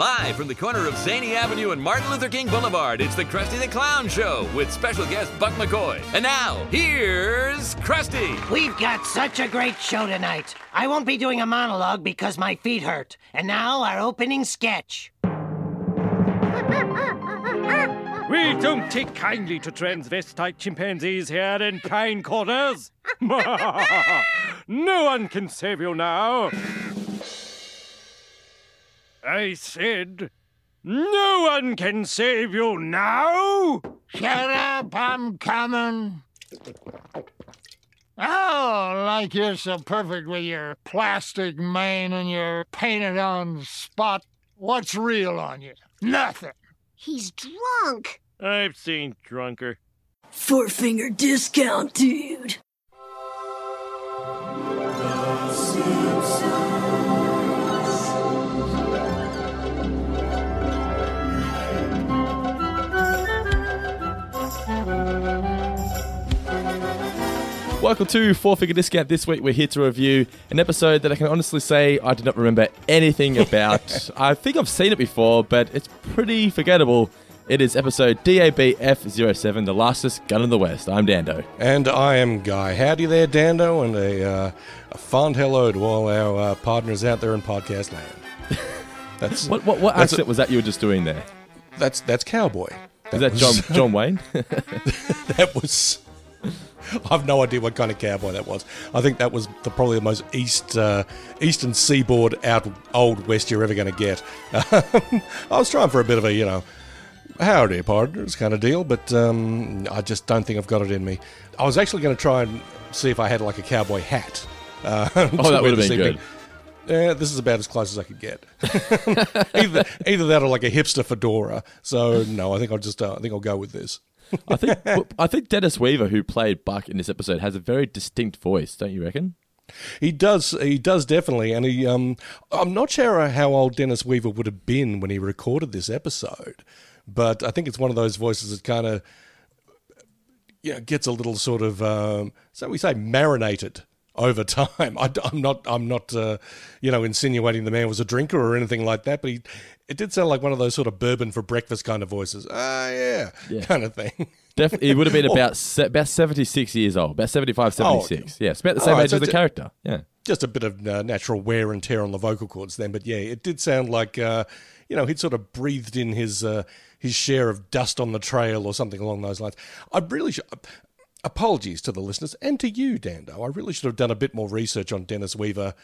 Live from the corner of Zany Avenue and Martin Luther King Boulevard, it's the Krusty the Clown Show with special guest Buck McCoy. And now, here's Krusty. We've got such a great show tonight. I won't be doing a monologue because my feet hurt. And now, our opening sketch. We don't take kindly to transvestite chimpanzees here in kind quarters. no one can save you now. I said, no one can save you now. Shut up, I'm coming. Oh, like you're so perfect with your plastic mane and your painted on spot. What's real on you? Nothing. He's drunk. I've seen drunker. Four finger discount, dude. Welcome to Four Finger Discount. This week we're here to review an episode that I can honestly say I did not remember anything about. I think I've seen it before, but it's pretty forgettable. It is episode DABF07, The Lastest Gun in the West. I'm Dando. And I am Guy. Howdy there, Dando, and a, uh, a fond hello to all our uh, partners out there in podcast land. That's What what, what That's accent was that you were just doing there? that's that's cowboy. Is that was- John John Wayne? that was. I've no idea what kind of cowboy that was. I think that was the, probably the most east uh, eastern seaboard out old west you're ever going to get. I was trying for a bit of a you know howdy partners kind of deal, but um, I just don't think I've got it in me. I was actually going to try and see if I had like a cowboy hat. Uh, Oh, that would have been good. This is about as close as I could get. either either that or like a hipster fedora. So no, I think I'll just uh, I think I'll go with this. I think I think Dennis Weaver, who played Buck in this episode, has a very distinct voice. Don't you reckon? He does. He does definitely, and he. Um, I'm not sure how old Dennis Weaver would have been when he recorded this episode, but I think it's one of those voices that kind of, you know, gets a little sort of, um, so we say, marinated over time. I, am not. I'm not. Uh, you know, insinuating the man was a drinker or anything like that, but he. It did sound like one of those sort of bourbon for breakfast kind of voices. Ah, yeah, Yeah. kind of thing. Definitely, he would have been about se- about seventy six years old, about 75, 76. Yeah, it's about the same Oh, age so as the character. Yeah. just a bit of uh, natural wear and tear on the vocal cords then but yeah it did sound like uh, you know he'd sort of breathed in his uh, his share of dust on the trail or something along those lines i really should apologies to the listeners and to you dando i really should have done a bit more research on dennis weaver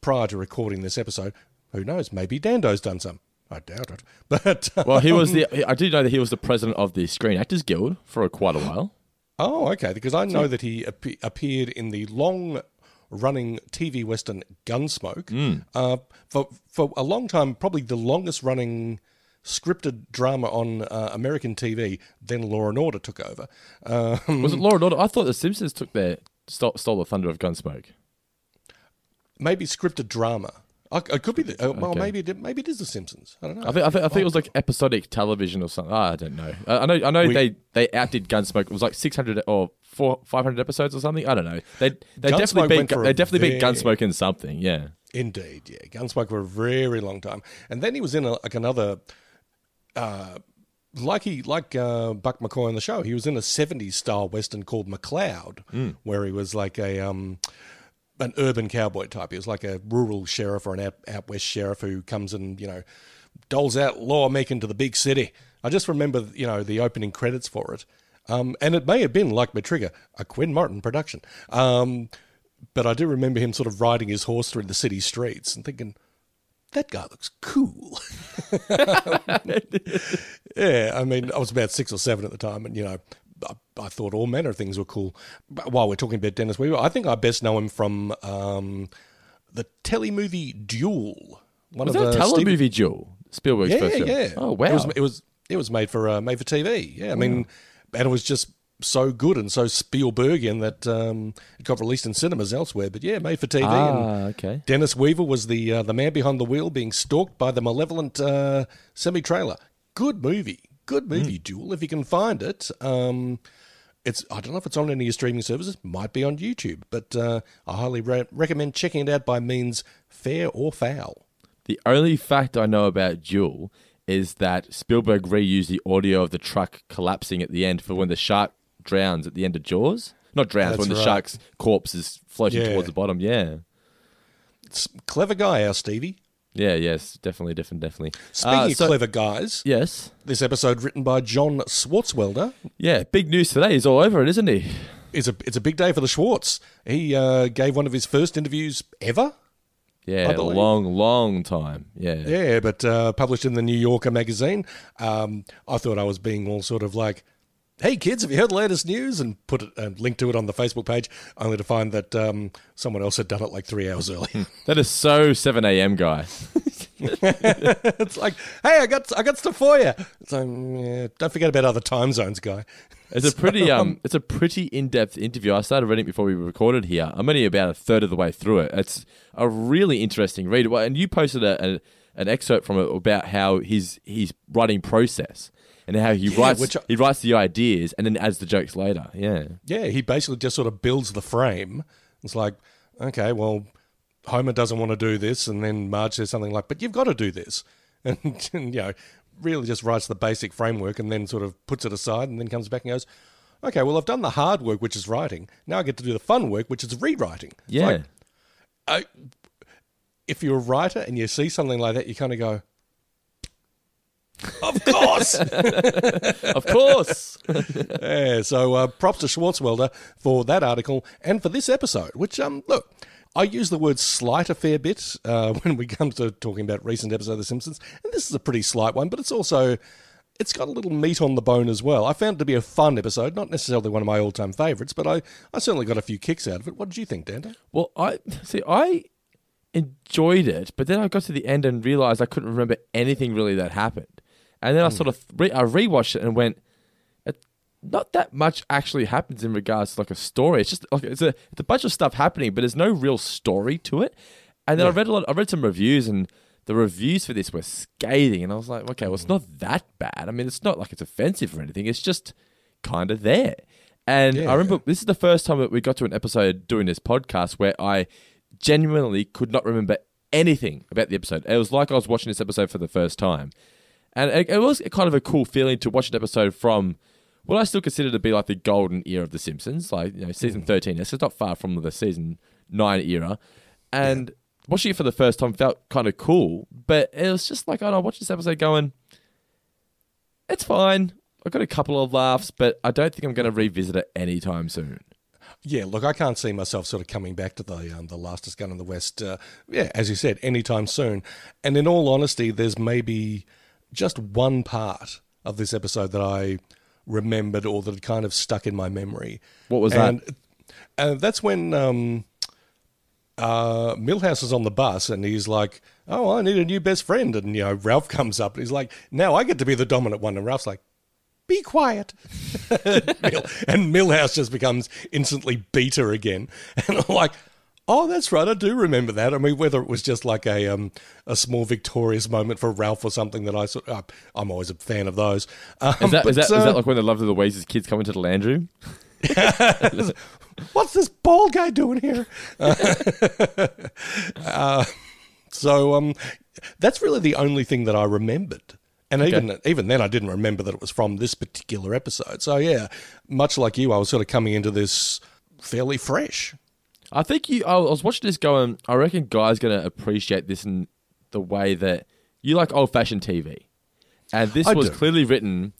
prior to recording this episode who knows maybe dando's done some i doubt it but Well, he was um, the. I do know that he was the president of the Screen Actors Guild for quite a while. Oh, okay. Because I know that he ap- appeared in the long-running TV western Gunsmoke uh, for for a long time, probably the longest-running scripted drama on uh, American TV. Then Law and Order took over. Um, Was it Law and Order? I thought the Simpsons took their stole, stole the thunder of Gunsmoke. maybe scripted drama. I, it could be. The, uh, well, Okay. maybe it, maybe it is The Simpsons. I don't know. I think I think, I think it was like episodic television or something. Ah, I don't know. I, I know I know We- they they outdid Gunsmoke. It was like six hundred or four five hundred episodes or something. I don't know. They they Gunsmoke definitely beat went for Gu- they definitely beat Gunsmoke in something. Yeah. Indeed, yeah. Gunsmoke for a very long time, and then he was in a, like another, uh, like he like uh, Buck McCoy on the show. He was in a '70s style western called McCloud, where he was like a um, an urban cowboy type. He was like a rural sheriff or an out, out west sheriff who comes and you know doles out law making to the big city. I just remember you know the opening credits for it. Um, and it may have been like Matriga, a Quinn Martin production. Um, but I do remember him sort of riding his horse through the city streets and thinking, that guy looks cool. yeah, I mean, I was about six or seven at the time, and you know, I, I thought all manner of things were cool. But while we're talking about Dennis Weaver, I think I best know him from um, the telemovie Duel. One Was of that a telemovie duel? Spielberg's yeah, first film. yeah. Oh wow. It was it was it was made for uh, made for TV. Yeah, I mean, and it was just so good and so Spielbergian that um, it got released in cinemas elsewhere. But yeah, made for TV. ah, and okay. Dennis Weaver was the uh, the man behind the wheel, being stalked by the malevolent uh, semi trailer. Good movie, good movie. Duel, if you can find it. Um, it's I don't know if it's on any of your streaming services. Might be on YouTube, but uh, I highly re- recommend checking it out by means fair or foul. The only fact I know about Duel is that Spielberg reused the audio of the truck collapsing at the end for when the shark drowns at the end of Jaws. Not drowns, That's when the right. shark's corpse is floating Yeah. towards the bottom. Yeah. It's clever guy, our Stevie. Yeah, yes, definitely, definitely, definitely. Speaking Uh, of clever guys, Yes. this episode written by John Swartzwelder Yeah, big news today. He's all over it, isn't he? is a it's a big day for the Schwartz. He uh, gave one of his first interviews ever. Yeah, a long, long time. Yeah. Yeah, but uh, published in the New Yorker magazine. Um, I thought I was being all sort of like, "Hey kids, have you heard the latest news?" and put it and link to it on the Facebook page, only to find that um, someone else had done it like three hours earlier. That is so 7 a.m. guy. it's like, "Hey, I got I got stuff for you." It's like, yeah, don't forget about other time zones, guy. It's a pretty um, it's a pretty in-depth interview. I started reading it before we recorded here. I'm only about a third of the way through it. It's a really interesting read. And you posted a, a, an excerpt from it about how his his writing process and how he Yeah, writes I- he writes the ideas and then adds the jokes later. Yeah. Yeah, he basically just sort of builds the frame. It's like, okay, well, Homer doesn't want to do this, and then Marge says something like, "But you've got to do this," and, and you know, really just writes the basic framework, and then sort of puts it aside, and then comes back and goes, "Okay, well, I've done the hard work, which is writing. Now I get to do the fun work, which is rewriting." It's Yeah. like, I, if you're a writer and you see something like that, you kind of go, "Of course." of course. yeah, so uh, props to Swartzwelder for that article and for this episode, which, um, look, I use the word slight a fair bit uh, when we come to talking about recent episodes of The Simpsons, and this is a pretty slight one, but it's also, it's got a little meat on the bone as well. I found it to be a fun episode, not necessarily one of my all-time favourites, but I, I certainly got a few kicks out of it. What did you think, Dante? Well, I see. I enjoyed it, but then I got to the end and realized I couldn't remember anything really that happened. And then I mm. sort of re- I rewatched it and went, it, not that much actually happens in regards to like a story. It's just like it's a it's a bunch of stuff happening, but there's no real story to it. And then I read a lot. I read some reviews and. The reviews for this were scathing, and I was like, "Okay, well, it's mm. not that bad. I mean, it's not like it's offensive or anything. It's just kind of there." And Yeah. I remember this is the first time that we got to an episode doing this podcast where I genuinely could not remember anything about the episode. It was like I was watching this episode for the first time. And it, it was kind of a cool feeling to watch an episode from what I still consider to be like the golden era of The Simpsons, like you know, season thirteen. It's not far from the season nine era, and watching it for the first time felt kind of cool. But it was just like, oh, I watched this episode going, it's fine. I got a couple of laughs, but I don't think I'm going to revisit it anytime soon. Yeah, look, I can't see myself sort of coming back to the um, the Lastest Gun in the West. Uh, yeah, as you said, anytime soon. And in all honesty, there's maybe just one part of this episode that I remembered or that kind of stuck in my memory. What was and, that? And that's when um, uh, Milhouse is on the bus and he's like, "Oh, I need a new best friend." And you know, Ralph comes up and he's like, "Now I get to be the dominant one." And Ralph's like, be quiet. And Milhouse just becomes instantly beta again. And I'm like, oh, that's right. I do remember that. I mean, whether it was just like a um, a small victorious moment for Ralph or something that I sort uh, I'm always a fan of those. Um, Is that, but, is that, is uh, that like when the Love of the Ways' kids come into the land room? what's this bald guy doing here? Uh, so um, that's really the only thing that I remembered. And even even then, I didn't remember that it was from this particular episode. So yeah, much like you, I was sort of coming into this fairly fresh. I think you. I was watching this going. I reckon guys going to appreciate this in the way that you like old fashioned TV, and this I was do. clearly written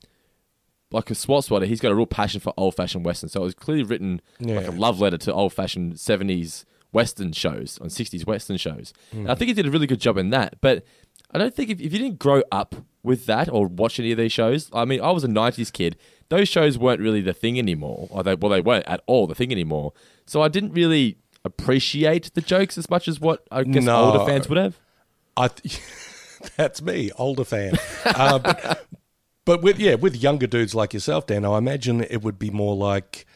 like a SWAT spotter. He's got a real passion for old fashioned westerns, so it was clearly written like a love letter to old fashioned seventies western shows on sixties western shows. Hmm. And I think he did a really good job in that, but. I don't think if, if you didn't grow up with that or watch any of these shows, I mean, I was a 90s kid. Those shows weren't really the thing anymore. Or they, well, they weren't at all the thing anymore. So I didn't really appreciate the jokes as much as what I guess No. older fans would have. I th- that's me, older fan. Uh, but, but with yeah, with younger dudes like yourself, Dan, I imagine it would be more like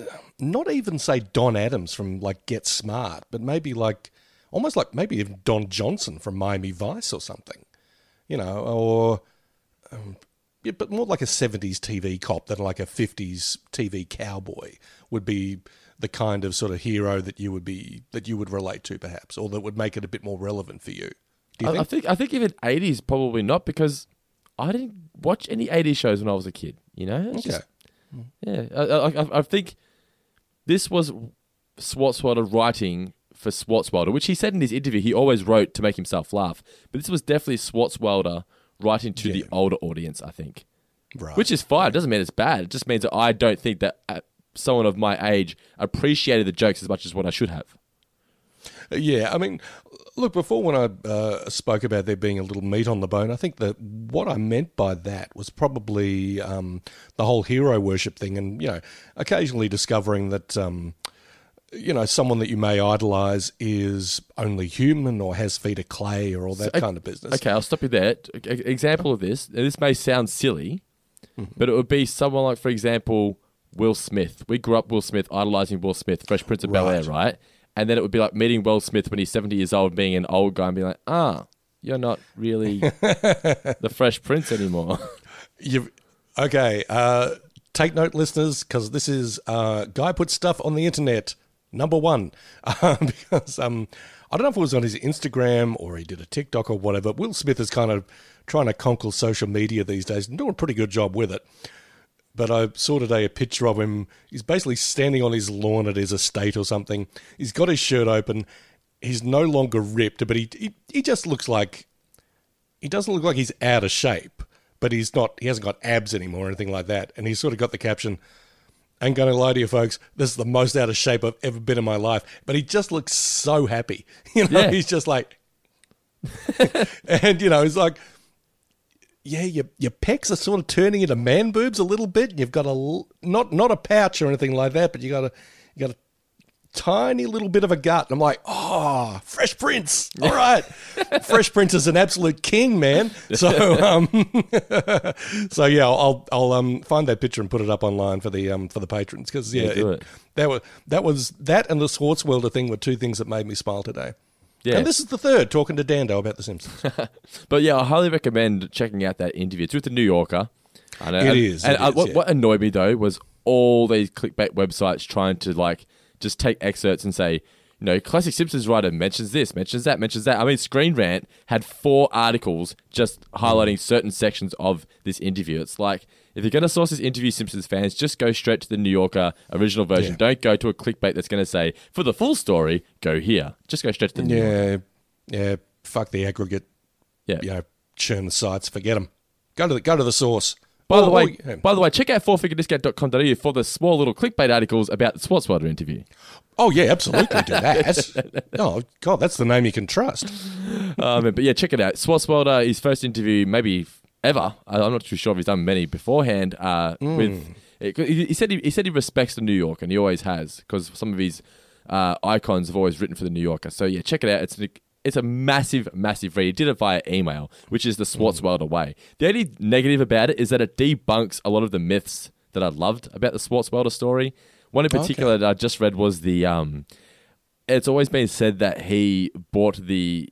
uh, not even say Don Adams from like Get Smart, but maybe like almost like maybe even Don Johnson from Miami Vice or something, you know, or um, yeah, but more like a '70s TV cop than like a '50s TV cowboy would be the kind of sort of hero that you would be that you would relate to, perhaps, or that would make it a bit more relevant for you. Do you I, I think? think I think even eighties probably not because I didn't watch any eighties shows when I was a kid. You know, It's just- yeah. I, I, I- think this was Swartzwelder writing for Swartzwelder, which he said in his interview he always wrote to make himself laugh. But this was definitely Swartzwelder writing to the older audience. I think, Right. which is fine. It doesn't mean it's bad. It just means that I don't think that someone of my age appreciated the jokes as much as what I should have. Yeah, I mean, look, before when I uh, spoke about there being a little meat on the bone, I think that what I meant by that was probably um, the whole hero worship thing, and you know, occasionally discovering that. Um, you know, someone that you may idolize is only human or has feet of clay or all that So, kind of business. Okay, I'll stop you there. Example of this. This may sound silly, but it would be someone like, for example, Will Smith. We grew up Will Smith, idolizing Will Smith, Fresh Prince of Bel Air, Right. right? And then it would be like meeting Will Smith when he's seventy years old, being an old guy, and being like, ah, you're not really the Fresh Prince anymore. You've okay. Uh, take note, listeners, because this is uh, guy puts stuff on the internet. Number one, uh, because um, I don't know if it was on his Instagram or he did a TikTok or whatever. Will Smith is kind of trying to conquer social media these days and doing a pretty good job with it. But I saw today a picture of him. He's basically standing on his lawn at his estate or something. He's got his shirt open. He's no longer ripped, but he he, he just looks like he doesn't look like he's out of shape, but he's not. He hasn't got abs anymore or anything like that. And he's sort of got the caption. Ain't gonna lie to you, folks. This is the most out of shape I've ever been in my life. But he just looks so happy. You know, Yeah. he's just like, and you know, he's like, yeah, your your pecs are sort of turning into man boobs a little bit. And you've got a not not a pouch or anything like that, but you got a you got a tiny little bit of a gut. And I'm like, oh, Fresh Prince. All right. Fresh Prince is an absolute king, man. So, um, so yeah, I'll, I'll, um, find that picture and put it up online for the, um, for the patrons. Cause yeah, Yeah, it- it. that was, that was, that and the Swartzwelder thing were two things that made me smile today. Yeah. And this is the third talking to Dando about The Simpsons. But yeah, I highly recommend checking out that interview. It's with the New Yorker. I know. It and, is, And it uh, is, what, yeah. what annoyed me though was all these clickbait websites trying to like just take excerpts and say, you know, classic Simpsons writer mentions this, mentions that, mentions that. I mean, Screen Rant had four articles just highlighting certain sections of this interview. It's like if you're going to source this interview, Simpsons fans, just go straight to the New Yorker original version. Yeah. Don't go to a clickbait that's going to say for the full story, go here. Just go straight to the New Yorker. yeah. Yeah. Fuck the aggregate. Yeah. You know, churn the sites. Forget them. Go to the, go to the source. By the Or- way, or- by the way, check out fourfigurediscount.com.au for the small little clickbait articles about the Swartzwelder interview. Oh yeah, absolutely do that. oh god, that's the name you can trust. um, but yeah, check it out. Swartzwelder, his first interview, maybe ever. I- I'm not too sure if he's done many beforehand. Uh, With he he said he, he said he respects the New York, and he always has because some of his uh, icons have always written for the New Yorker. So yeah, check it out. It's it's a massive, massive read. He did it via email, which is the Swartzwelder way. The only negative about it is that it debunks a lot of the myths that I loved about the Swartzwelder story. One in particular that I just read was the um, it's always been said that he bought the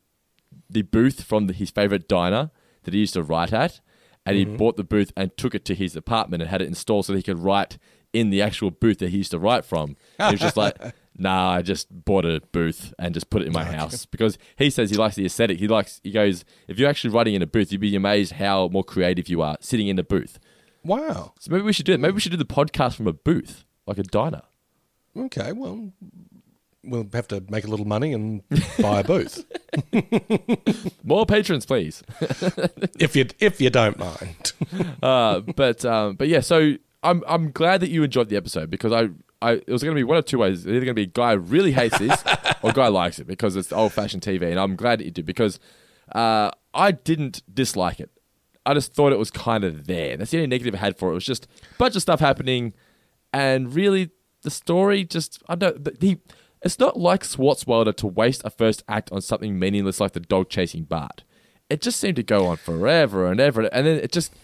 the booth from the, his favorite diner that he used to write at, and he mm-hmm. bought the booth and took it to his apartment and had it installed so that he could write in the actual booth that he used to write from. And he was just like, "Nah, I just bought a booth and just put it in my house because he says he likes the aesthetic. He likes. He goes, if you're actually writing in a booth, you'd be amazed how more creative you are sitting in a booth. Wow. So maybe we should do it. Maybe we should do the podcast from a booth, like a diner. Okay, well, we'll have to make a little money and buy a booth More patrons, please. if you if you don't mind. uh, but um, but yeah, so I'm I'm glad that you enjoyed the episode because I. I, it was going to be one of two ways. It's either going to be guy really hates this or guy likes it because it's old fashioned TV, and I'm glad that you did because uh, I didn't dislike it. I just thought it was kind of there. That's the only negative I had for it. It was just a bunch of stuff happening, and really the story just I don't. The, the it's not like Swartzwelder to waste a first act on something meaningless like the dog chasing Bart. It just seemed to go on forever and ever, and then it just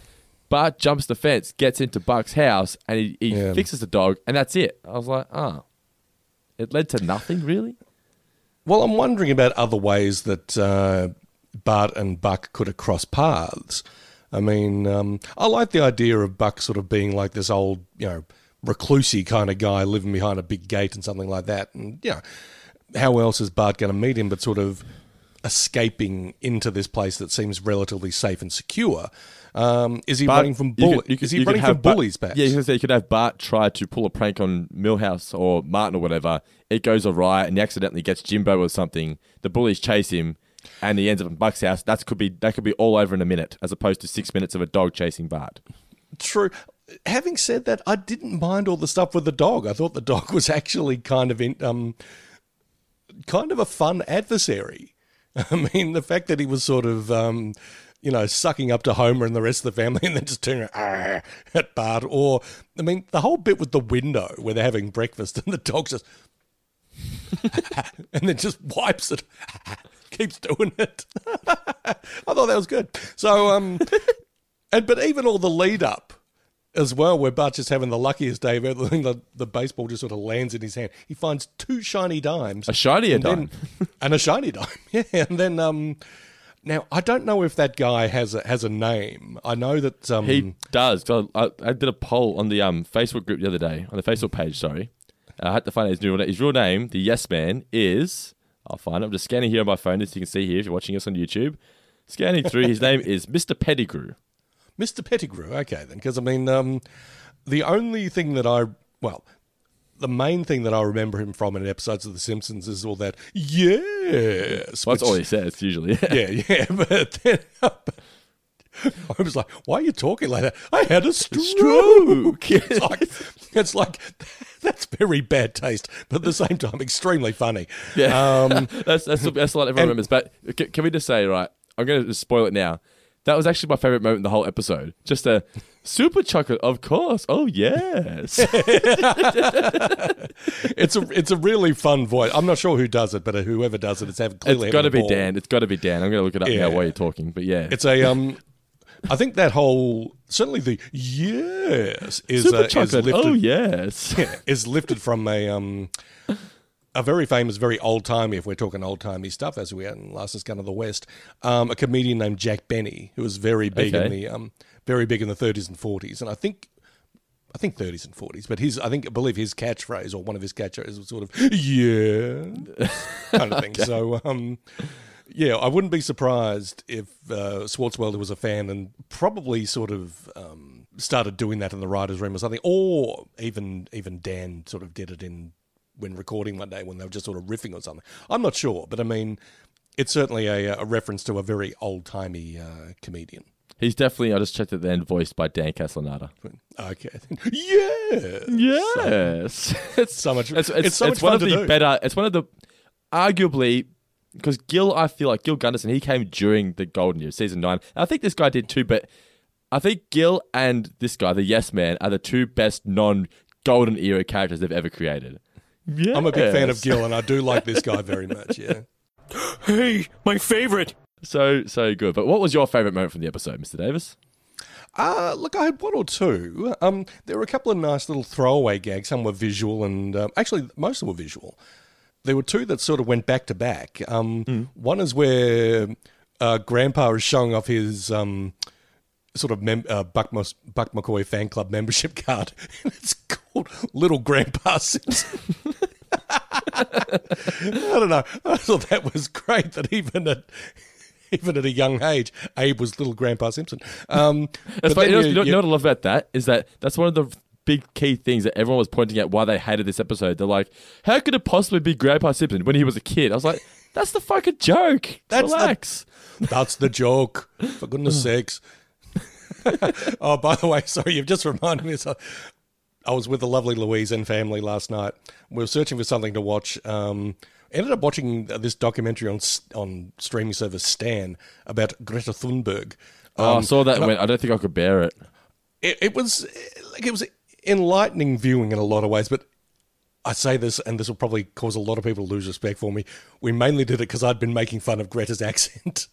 Bart jumps the fence, gets into Buck's house, and he, he Yeah. fixes the dog, and that's it. I was like, ah, it led to nothing really. Well, I'm wondering about other ways that uh, Bart and Buck could have crossed paths. I mean, um, I like the idea of Buck sort of being like this old, you know, reclusey kind of guy living behind a big gate and something like that. And, you know, how else is Bart going to meet him but sort of escaping into this place that seems relatively safe and secure. Um, is he Bart- running from bullies? is he running have from Bart- bullies? Perhaps? Yeah, you could say you could have Bart try to pull a prank on Milhouse or Martin or whatever. It goes awry, and he accidentally gets Jimbo or something. The bullies chase him, and he ends up in Buck's house. That could be that could be all over in a minute, as opposed to six minutes of a dog chasing Bart. True. Having said that, I didn't mind all the stuff with the dog. I thought the dog was actually kind of in, um, kind of a fun adversary. I mean, the fact that he was sort of, um, you know, sucking up to Homer and the rest of the family, and then just turning around, at Bart, or I mean, the whole bit with the window where they're having breakfast and the dog just, and then just wipes it, keeps doing it. I thought that was good. So, um, and but even all the lead up as well, where Bart's just having the luckiest day of ever, the, the baseball just sort of lands in his hand. He finds two shiny dimes, A shinier and then- and a shiny dime. Yeah, and then um, now I don't know if that guy has a has a name. I know that um, He does. I, I did a poll on the um, Facebook group the other day, on the Facebook page, sorry. I had to find out his real, his real name. The Yes Man is, I'll find it. I'm just scanning here on my phone, as you can see here if you're watching us on YouTube. Scanning through, his name is Mr. Pettigrew. Mr. Pettigrew. Okay, then, because I mean, um, the only thing that I well. The main thing that I remember him from in episodes of The Simpsons is all that yes. Well, that's which- all he says, usually. yeah, yeah, but then I was like, "Why are you talking like that?" I had a stroke. it's like, it's like that's very bad taste, but at the same time, extremely funny. Yeah, Um, that's that's that's a lot everyone remembers. But c- can we just say, right? I'm going to spoil it now. That was actually my favorite moment in the whole episode. Just a super chocolate, of course. Oh yes, it's a it's a really fun voice. I'm not sure who does it, but whoever does it, it's have clearly it's got to be ball. Dan. It's got to be Dan. I'm going to look it up Yeah. now while you're talking. But yeah, It's a um. I think that whole certainly the yes is super uh, is lifted, Oh yes. is lifted from a um a very famous, very old timey, if we're talking old timey stuff, as we had in Last Gun of the West, um, a comedian named Jack Benny, who was very big in the um, very big in the 30s and 40s, and I think. I think 30s and 40s, but his, I think, I believe his catchphrase or one of his catchphrases was sort of, yeah, kind of thing. So, um, yeah, I wouldn't be surprised if uh, Swartzwelder was a fan and probably sort of um, started doing that in the writers' room or something, or even even Dan sort of did it in when recording one day when they were just sort of riffing or something. I'm not sure, but I mean, it's certainly a, a reference to a very old timey uh, comedian. He's definitely. I just checked it then. Voiced by Dan Castellaneta. Okay, yeah, Yes, it's so much. It's, It's, it's, so it's much one fun of the do. better. It's one of the arguably because Gil. I feel like Gil Gunderson. He came during the golden years, season nine. I think this guy did too, but I think Gil and this guy, the Yes Man, are the two best non-golden era characters they've ever created. Yes. I'm a big fan of Gil, and I do like this guy very much. Yeah. Hey, my favorite. So so good. But what was your favorite moment from the episode, Mr. Davis? Uh, look, I had one or two. Um, there were a couple of nice little throwaway gags. Some were visual, and um, actually, most of them were visual. There were two that sort of went back to back. Um, One is where uh, Grandpa is showing off his um, sort of mem- uh, Buck, Buck McCoy fan club membership card. it's called Little Grandpa Simpson. I don't know. I thought that was great that even at even at a young age, Abe was little Grandpa Simpson. Um, That's but funny. You, know, you- know- you- know what I love about that is that that's one of the big key things that everyone was pointing at why they hated this episode. They're like, "How could it possibly be Grandpa Simpson when he was a kid?" I was like, "That's the fucking joke. That's the- Relax." That's the joke, for goodness sakes. oh, by the way, sorry, you've just reminded me. Something. I was with the lovely Louise and family last night. We were searching for something to watch. Um, ended up watching this documentary on on streaming service Stan about Greta Thunberg. oh, I Um, saw that. went, I don't think I could bear it. it, it was like it was enlightening viewing in a lot of ways, but I say this, and this will probably cause a lot of people to lose respect for me. We mainly did it because I'd been making fun of Greta's accent.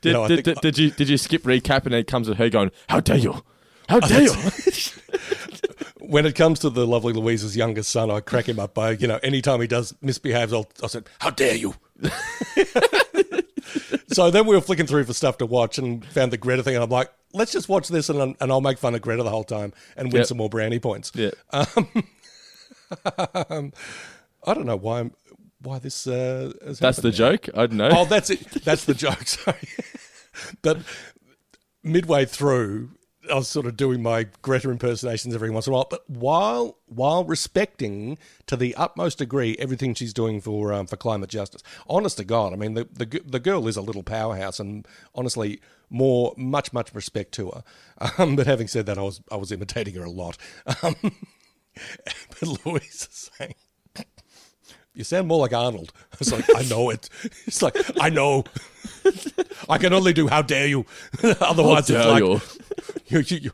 Did, You know, I did, think- did, did you did you skip recap and then it comes with her going, "How dare you? How dare you?" when it comes to the lovely Louise's youngest son, I crack him up by, you know, anytime he does misbehaves, I'll, I'll say, How dare you? so then we were flicking through for stuff to watch and found the Greta thing. And I'm like, Let's just watch this and, and I'll make fun of Greta the whole time and win Yep. some more brownie points. yeah. Um, I don't know why I'm, why this. Uh, has That's the joke. I don't know. Oh, that's it. That's the joke. Sorry, but midway through, I was sort of doing my Greta impersonations every once in a while, but while while respecting to the utmost degree everything she's doing for um, for climate justice. Honest to God, I mean the, the the girl is a little powerhouse, and honestly, more much much respect to her. Um, but having said that, I was I was imitating her a lot. Um, but Louise is saying. You sound more like Arnold. I was like, I know it. It's like, I know. I can only do how dare you. Otherwise, How it's like, you. you, you, you,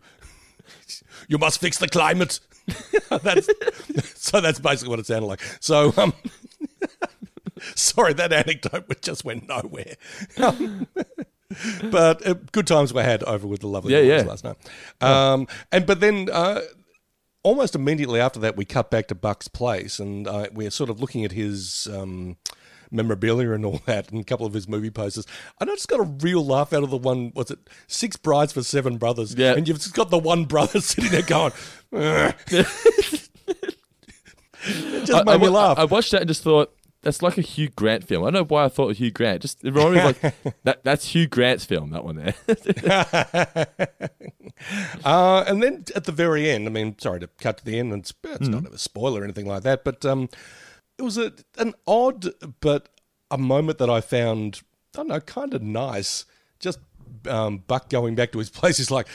you must fix the climate. that's, so that's basically what it sounded like. So, um, sorry, that anecdote just went nowhere. Um, but uh, good times were had over with the lovely Yeah, yeah. last night. Um, and but then uh, almost immediately after that, we cut back to Buck's place, and uh, we're sort of looking at his um, memorabilia and all that, and a couple of his movie posters. And I just got a real laugh out of the one. Was it Six Brides for Seven Brothers? Yeah. and you've just got the one brother sitting there going. It just I, made I me laugh. I watched that and just thought that's like a Hugh Grant film. I don't know why I thought of Hugh Grant. Just it reminded me like that. That's Hugh Grant's film. That one there. Uh, and then at the very end, I mean, sorry to cut to the end, and it's, it's not a spoiler or anything like that, but um, it was a, an odd but a moment that I found, I don't know, kind of nice. Just um, Buck going back to his place. He's like,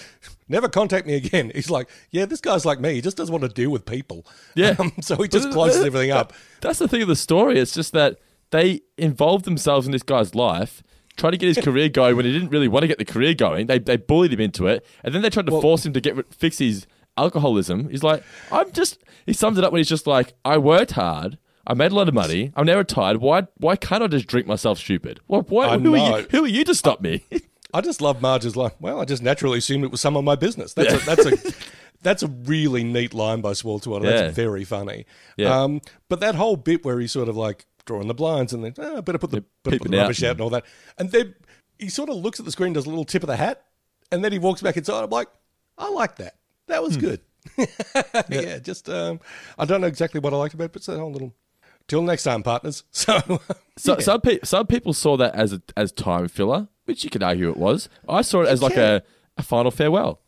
never contact me again. He's like, yeah, this guy's like me. He just doesn't want to deal with people. Yeah. Um, so he just closes everything up. That's the thing of the story. It's just that they involved themselves in this guy's life, tried to get his career going when he didn't really want to get the career going. They they bullied him into it, and then they tried to force him to get fix his alcoholism. He's like, I'm just. He sums it up when he's just like, I worked hard. I made a lot of money. I'm now retired. Why? Why can't I just drink myself stupid? Well, why, I who are you? Who are you to stop me? I just love Marge's line. Well, I just naturally assumed it was some of my business. That's a, that's a that's a really neat line by Swalterwater. Yeah. That's very funny. Yeah. Um, but that whole bit where he's sort of like drawing the blinds and then oh, better put the, better put the out. rubbish out and all that, and then he sort of looks at the screen, does a little tip of the hat, and then he walks back inside. I'm like, I like that. That Hmm. was good. yeah. just um, I don't know exactly what I liked about it, but it's that whole little. Till next time, partners. So, So, yeah. some pe- some people saw that as a, as time filler, which you could argue it was. I saw it as like a, a final farewell.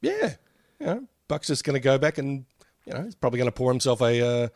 yeah, you know, Buck's just going to go back and you know he's probably going to pour himself a uh,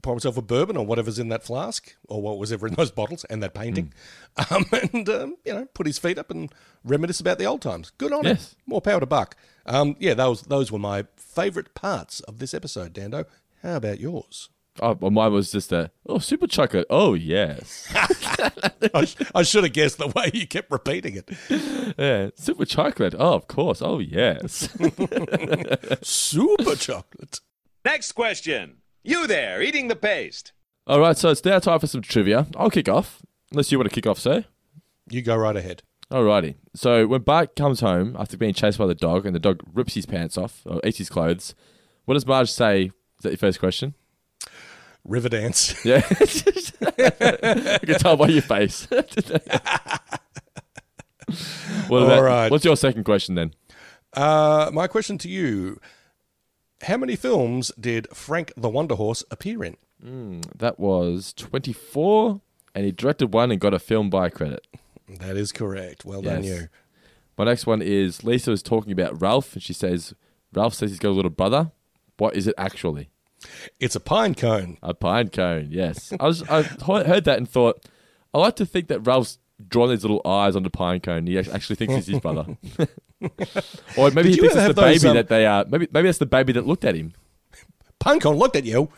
pour himself a bourbon or whatever's in that flask or what was ever in those bottles and that painting, um, and um, you know put his feet up and reminisce about the old times. Good on him. More power to Buck. Um, yeah, those those were my favourite parts of this episode, Dando. How about yours? Oh, well, mine was just a oh super chocolate. Oh yes, I, I should have guessed the way you kept repeating it. yeah, super chocolate. Oh, of course. Oh yes. Super chocolate. Next question. You there, eating the paste. All right, so it's now time for some trivia. I'll kick off, unless you want to kick off, sir. You go right ahead. Alrighty. So when Bart comes home after being chased by the dog, and the dog rips his pants off or eats his clothes, what does Marge say? Is that your first question? Riverdance. Yeah. I can tell by your face. what All right. What's your second question then? Uh, my question to you: How many films did Frank the Wonder Horse appear in? That was 24, and he directed one and got a film by credit. That is correct. Well done, you. My next one is Lisa was talking about Ralph, and she says, Ralph says he's got a little brother. What is it actually? It's a pine cone. A pine cone, yes. I was I heard that and thought, I like to think that Ralph's drawn these little eyes on the pine cone. He actually thinks it's his brother. or maybe Did he thinks it's the those, baby um, that they are. Maybe maybe that's the baby that looked at him. Pine cone looked at you.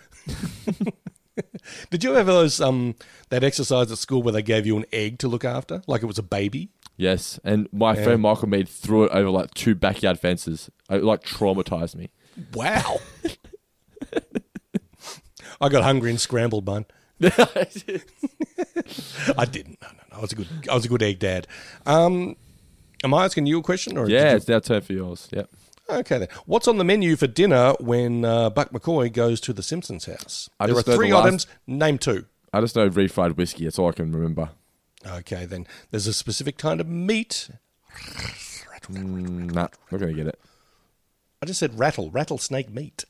did you ever those um that exercise at school where they gave you an egg to look after, like it was a baby? Yes, and my friend Michael Mead threw it over like two backyard fences. It like traumatized me. Wow. I got hungry and scrambled bun. I didn't. No, no, no. I was a good. I was a good egg dad. Um, am I asking you a question or? yeah, you- it's now turn for yours. Yep. Okay then. What's on the menu for dinner when uh, Buck McCoy goes to the Simpsons house? I there are just know the three last- items. Name two. I just know refried whiskey. That's all I can remember. Okay then. There's a specific kind of meat. Mm, nah, not gonna get it. I just said rattle, rattlesnake meat.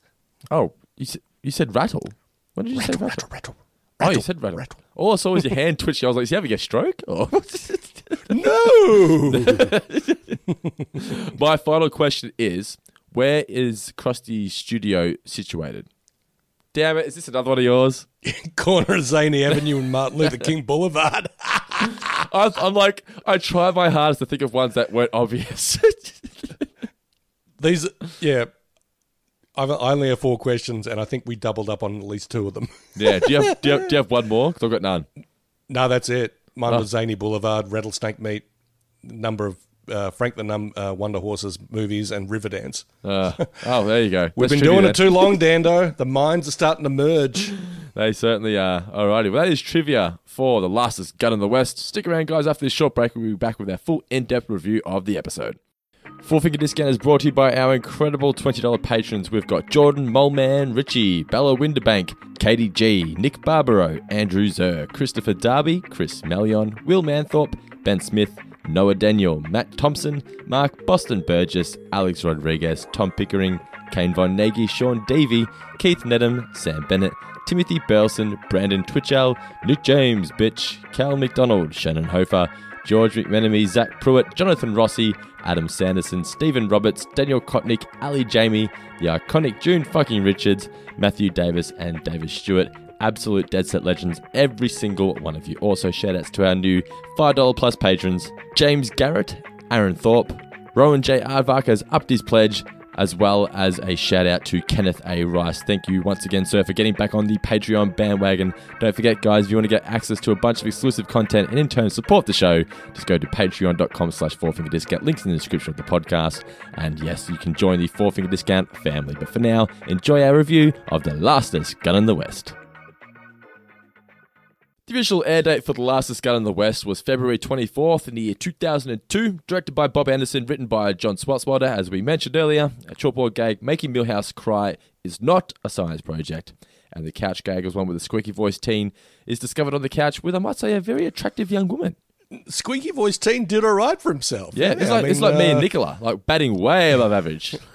Oh, you said, you said rattle. When did you say rattle? rattle. oh, you said rattle. All oh, I saw was your hand twitching. I was like, is he having a stroke? Or oh. No. My final question is where is Krusty's studio situated? Damn it, is this another one of yours? Corner of Zany Avenue and Martin Luther King Boulevard. I, I'm like, I try my hardest to think of ones that weren't obvious. These, yeah. I've, I only have four questions, and I think we doubled up on at least two of them. yeah, do you have, do you have, do you have one more? Because I've got none. No, that's it. Mine Oh. was Zany Boulevard, Rattlesnake Meat, number of uh, Frank the Num uh, Wonder Horses movies, and Riverdance. Uh, oh, there you go. We've been doing then. it too long, Dando. The minds are starting to merge. They certainly are. Alrighty, well, that is trivia for The Lastest Gun in the West. Stick around, guys. After this short break, we'll be back with our full in depth review of the episode. Four Finger Discount is brought to you by our incredible $20 patrons. We've got Jordan, Moleman, Richie, Bella Winterbank, Katie G, Nick Barbaro, Andrew Zer, Christopher Darby, Chris Melion, Will Manthorpe, Ben Smith, Noah Daniel, Matt Thompson, Mark Boston Burgess, Alex Rodriguez, Tom Pickering, Kane Von Nagy, Sean Davey, Keith Nedham, Sam Bennett, Timothy Burleson, Brandon Twitchell, Luke James, Bitch, Cal McDonald, Shannon Hofer, George McMenemy, Zach Pruitt, Jonathan Rossi, Adam Sanderson, Stephen Roberts, Daniel Kotnick, Ali Jamie, the iconic June fucking Richards, Matthew Davis, and David Stewart. Absolute Dead Set Legends, every single one of you. Also, shout outs to our new $5 plus patrons James Garrett, Aaron Thorpe, Rowan J. Aardvark has upped his pledge, as well as a shout out to Kenneth A. Rice. Thank you once again, sir, for getting back on the Patreon bandwagon. Don't forget, guys, if you want to get access to a bunch of exclusive content and in turn support the show, just go to patreon.com slash fourfinger discount. Links in the description of the podcast. And yes, you can join the Four Finger Discount family. But for now, enjoy our review of The Lastest Gun in the West. The original air date for The Lastest Gun in the West was February 24th in the year 2002, directed by Bob Anderson, written by John Swartzwelder, as we mentioned earlier. A chalkboard gag, Making Milhouse Cry, is not a science project. And the couch gag is one where the squeaky voiced teen is discovered on the couch with, I might say, a very attractive young woman. Squeaky voice teen did all right for himself. Yeah, it's I like, it's mean, like me and uh, Nicola, like batting way above average.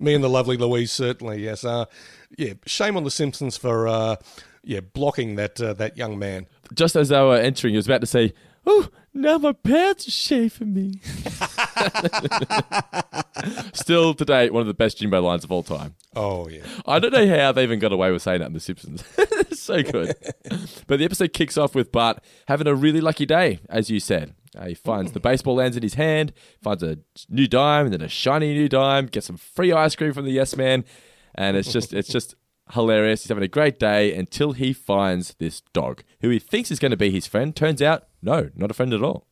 Me and the lovely Louise, certainly, yes. Uh, yeah, shame on The Simpsons for uh, yeah blocking that uh, that young man. Just as they were entering, he was about to say, Oh, now my pants are shaving me. Still, today, one of the best Jimbo lines of all time. Oh, yeah. I don't know how they even got away with saying that in The Simpsons. It's so good. but the episode kicks off with Bart having a really lucky day, as you said. Uh, he finds the baseball lands in his hand, finds a new dime, and then a shiny new dime, gets some free ice cream from the Yes Man, and it's just it's just hilarious. He's having a great day until he finds this dog, who he thinks is going to be his friend. Turns out, no, not a friend at all.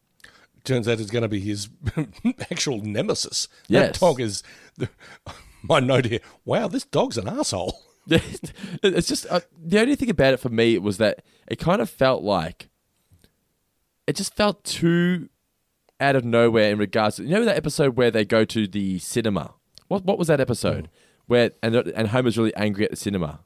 Turns out it's going to be his actual nemesis. Yes. That dog is. My note here. Wow, this dog's an asshole. it's just uh, the only thing about it for me was that it kind of felt like it just felt too out of nowhere in regards to you know that episode where they go to the cinema. What what was that episode where and and Homer's really angry at the cinema.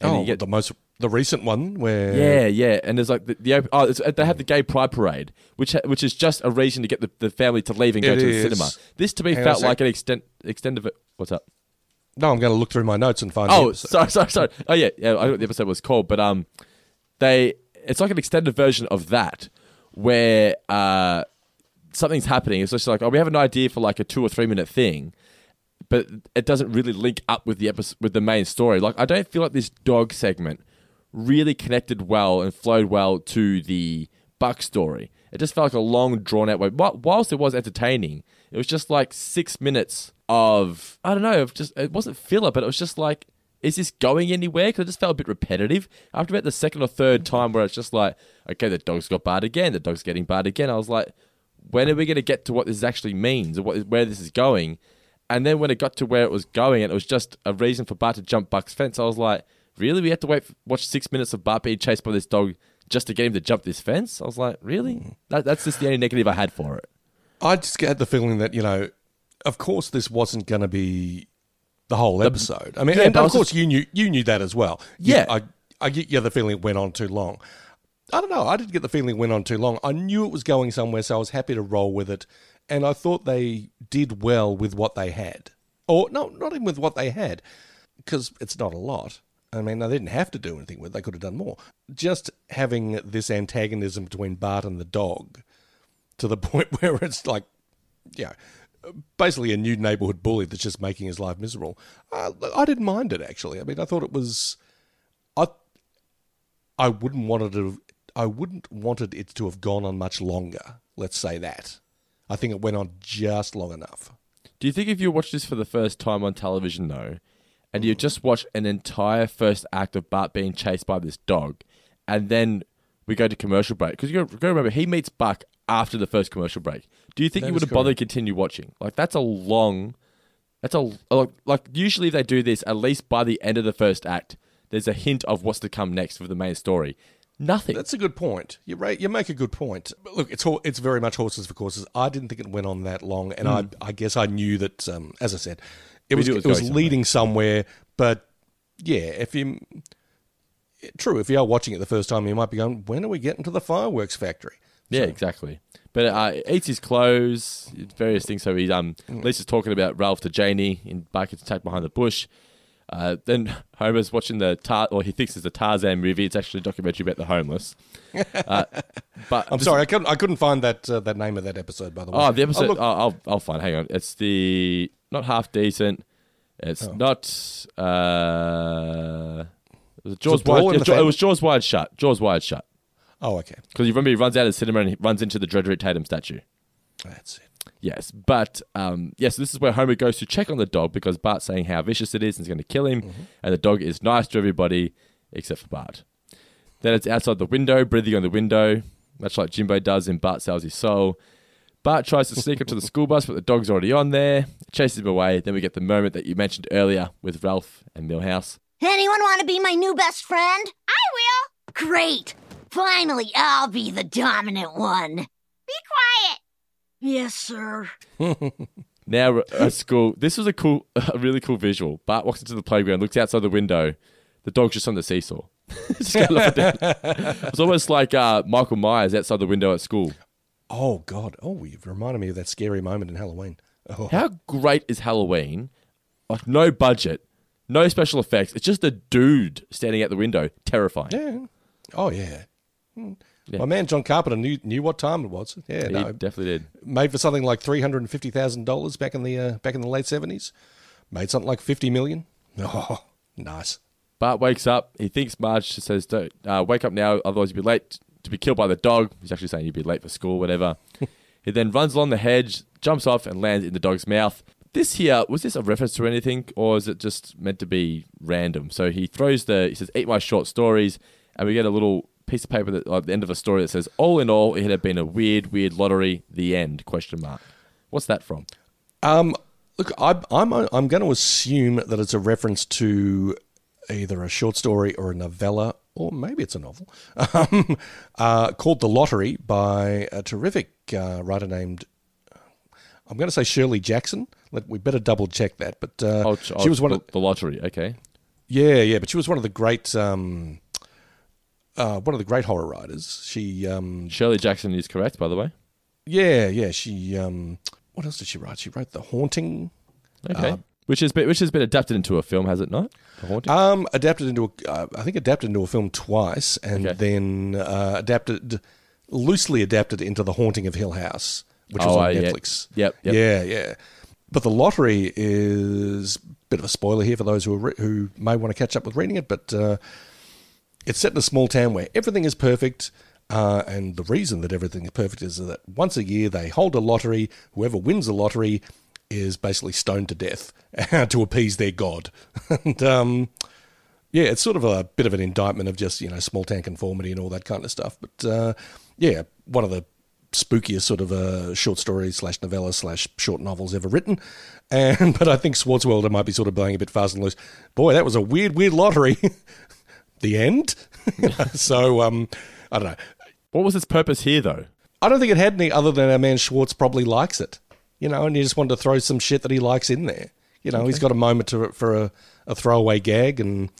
And oh, you get the most the recent one where yeah, yeah, and there's like the, the oh, it's, they have the gay pride parade, which ha- which is just a reason to get the, the family to leave and go It to the cinema. This to me Hang felt like an extent extent of it. What's up? No, I'm going to look through my notes and find. Oh, sorry, sorry, sorry. Oh yeah, yeah. I know what the episode was called, but um, they it's like an extended version of that where uh something's happening. It's just like oh, we have an idea for like a two or three minute thing, but it doesn't really link up with the episode with the main story. Like I don't feel like this dog segment really connected well and flowed well to the Buck story. It just felt like a long, drawn out way. Whilst it was entertaining, it was just like six minutes of I don't know. Of just it wasn't filler, but it was just like, is this going anywhere? Because it just felt a bit repetitive. After about the second or third time, where it's just like, okay, the dog's got Bart again. The dog's getting Bart again. I was like, when are we going to get to what this actually means or what, where this is going? And then when it got to where it was going, and it was just a reason for Bart to jump Buck's fence, I was like, really? We have to wait, watch six minutes of Bart being chased by this dog just to get him to jump this fence? I was like, really? Mm. That, that's just the only negative I had for it. I just had the feeling that you know, of course, this wasn't going to be the whole episode. I mean, Yeah, and of course, just- you knew you knew that as well. You- Yeah. I I get you the feeling it went on too long. I don't know. I didn't get the feeling it went on too long. I knew it was going somewhere, so I was happy to roll with it, and I thought they did well with what they had, or no, not even with what they had, because it's not a lot. I mean, they didn't have to do anything with it. They could have done more. Just having this antagonism between Bart and the dog to the point where it's like, yeah, basically a new neighborhood bully that's just making his life miserable. Uh, I didn't mind it, actually. I mean, I thought it was. I, I wouldn't wanted to. I wouldn't wanted it to have gone on much longer. Let's say that. I think it went on just long enough. Do you think if you watch this for the first time on television, though, and you just watch an entire first act of Bart being chased by this dog, and then we go to commercial break, because you got to remember, he meets Buck after the first commercial break. Do you think That you would have bothered to continue watching? Like, that's a long. That's a. Like, like, usually they do this, at least by the end of the first act, there's a hint of what's to come next for the main story. Nothing. That's a good point. You ra- you make a good point. But look, it's ho- it's very much horses for courses. I didn't think it went on that long, and I I guess I knew that. Um, as I said, it We was it it was, going leading somewhere. But yeah, if you true, if you are watching it the first time, you might be going, "When are we getting to the fireworks factory?" Yeah, exactly. But uh, eats his clothes, various things. So he um, Lisa's talking about Ralph to Janey in Buck gets attacked behind the bush. Uh, then Homer's watching the Tar, or he thinks it's a Tarzan movie. It's actually a documentary about the homeless. Uh, but I'm sorry, I couldn't I couldn't find that uh, that name of that episode. By the way, Oh, the episode. look- oh, I'll I'll find. Hang on. It's the not half decent. It's Oh. not. Uh, was it Jaws Brawl in wide. the It, was Jaws wide shut. Jaws wide shut. oh, okay, Because you remember he runs out of the cinema and he runs into the Drederick Tatum statue. that's it. Yes, but um, yes, this is where Homer goes to check on the dog because Bart's saying how vicious it is and it's going to kill him, and the dog is nice to everybody except for Bart. Then it's outside the window, breathing on the window, much like Jimbo does in Bart Sells His Soul. Bart tries to sneak up to the school bus, but the dog's already on there. It chases him away. Then we get the moment that you mentioned earlier with Ralph and Milhouse. Anyone want to be my new best friend? I will. Great. Finally, I'll be the dominant one. Be quiet. Yes, sir. Now at school, this was a cool, a really cool visual. Bart walks into the playground, looks outside the window. The dog's just on the seesaw. just going up and down. It's almost like uh, Michael Myers outside the window at school. Oh God, oh, you've reminded me of that scary moment in Halloween. Oh, How great is Halloween? Like no budget, no special effects. It's just a dude standing out the window, terrifying. yeah, oh yeah. Yeah. My man John Carpenter knew knew what time it was. Yeah, he no, definitely did. made for something like three hundred and fifty thousand dollars back in the uh, back in the late seventies. Made something like fifty million. Oh, nice. Bart wakes up. He thinks Marge says, "Don't uh, wake up now, otherwise you'll be late to be killed by the dog." He's actually saying you'd be late for school, whatever. he then runs along the hedge, jumps off, and lands in the dog's mouth. This here was this a reference to anything, or is it just meant to be random? So he throws the he says, "Eat my short stories," and we get a little piece of paper that, at the end of a story that says, "All in all, it had been a weird, weird lottery." The end? Question mark. What's that from? Um, look, I, I'm I'm going to assume that it's a reference to either a short story or a novella, or maybe it's a novel, um, uh, called "The Lottery" by a terrific uh, writer named. I'm going to say Shirley Jackson. Let, we better double check that, but uh, Oh, she was one of the lottery. Okay. yeah, yeah, but she was one of the great um, uh, one of the great horror writers. She um, Shirley Jackson is correct, by the way. yeah, yeah, she um, what else did she write? She wrote The Haunting. Okay. Uh, which has been which has been adapted into a film, has it not? The Haunting. Um, adapted into a, uh, I think adapted into a film twice, and Okay. then uh, adapted loosely adapted into The Haunting of Hill House, which was Oh, on uh, yeah. Netflix. Yep, yep. Yeah, yeah. But the lottery is a bit of a spoiler here for those who are re- who may want to catch up with reading it, but uh, it's set in a small town where everything is perfect. Uh, and the reason that everything is perfect is that once a year they hold a lottery. Whoever wins the lottery is basically stoned to death to appease their god. and um, yeah, it's sort of a bit of an indictment of just you know small town conformity and all that kind of stuff. But uh, yeah, one of the spookiest sort of uh, short stories slash novella slash short novels ever written. And but I think Swartzwelder might be sort of blowing a bit fast and loose. Boy, that was a weird, weird lottery. The end. so um, I don't know. what was its purpose here, though? I don't think it had any other than our man Schwartz probably likes it, you know, and he just wanted to throw some shit that he likes in there. You know, he's got a moment to, for a, a throwaway gag, and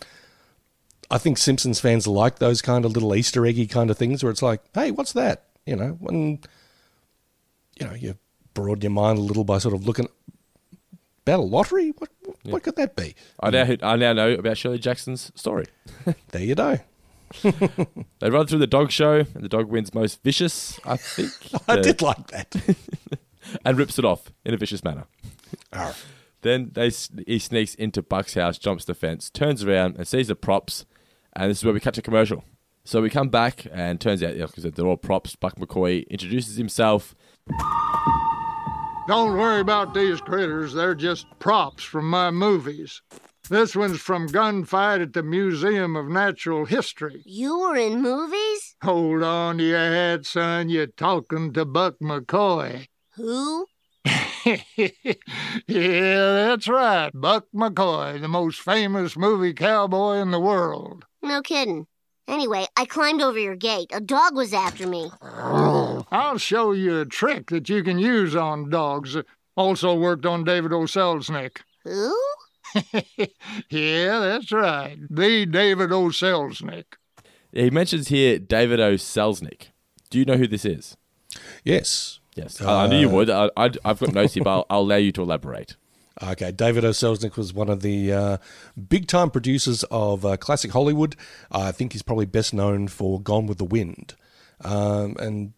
I think Simpsons fans like those kind of little Easter eggy kind of things where it's like, hey, what's that? You know, when you know you broaden your mind a little by sort of looking about a lottery? What what could that be? I now I now know about Shirley Jackson's story. There you go. They run through the dog show, and the dog wins most vicious, I think, I The- did like that. and rips it off in a vicious manner. Right. Then they he sneaks into Buck's house, jumps the fence, turns around and sees the props, and this is where we catch a commercial. So we come back, and turns out, like I said, they're all props. Buck McCoy introduces himself. Don't worry about these critters, they're just props from my movies. This one's from Gunfight at the Museum of Natural History. You were in movies? Hold on to your hat, son. You're talking to Buck McCoy. Who? yeah, that's right. Buck McCoy, the most famous movie cowboy in the world. No kidding. Anyway, I climbed over your gate. A dog was after me. Oh, I'll show you a trick that you can use on dogs. Also worked on David O. Selznick. Who? yeah, that's right. The David O'Selznick. He mentions here David O'Selznick. Do you know who this is? Yes. Yes, I I knew you uh, would. I, I, I've got notes here, but I'll, I'll allow you to elaborate. Okay, David O. Selznick was one of the uh, big time producers of uh, classic Hollywood. I think he's probably best known for Gone with the Wind. Um, and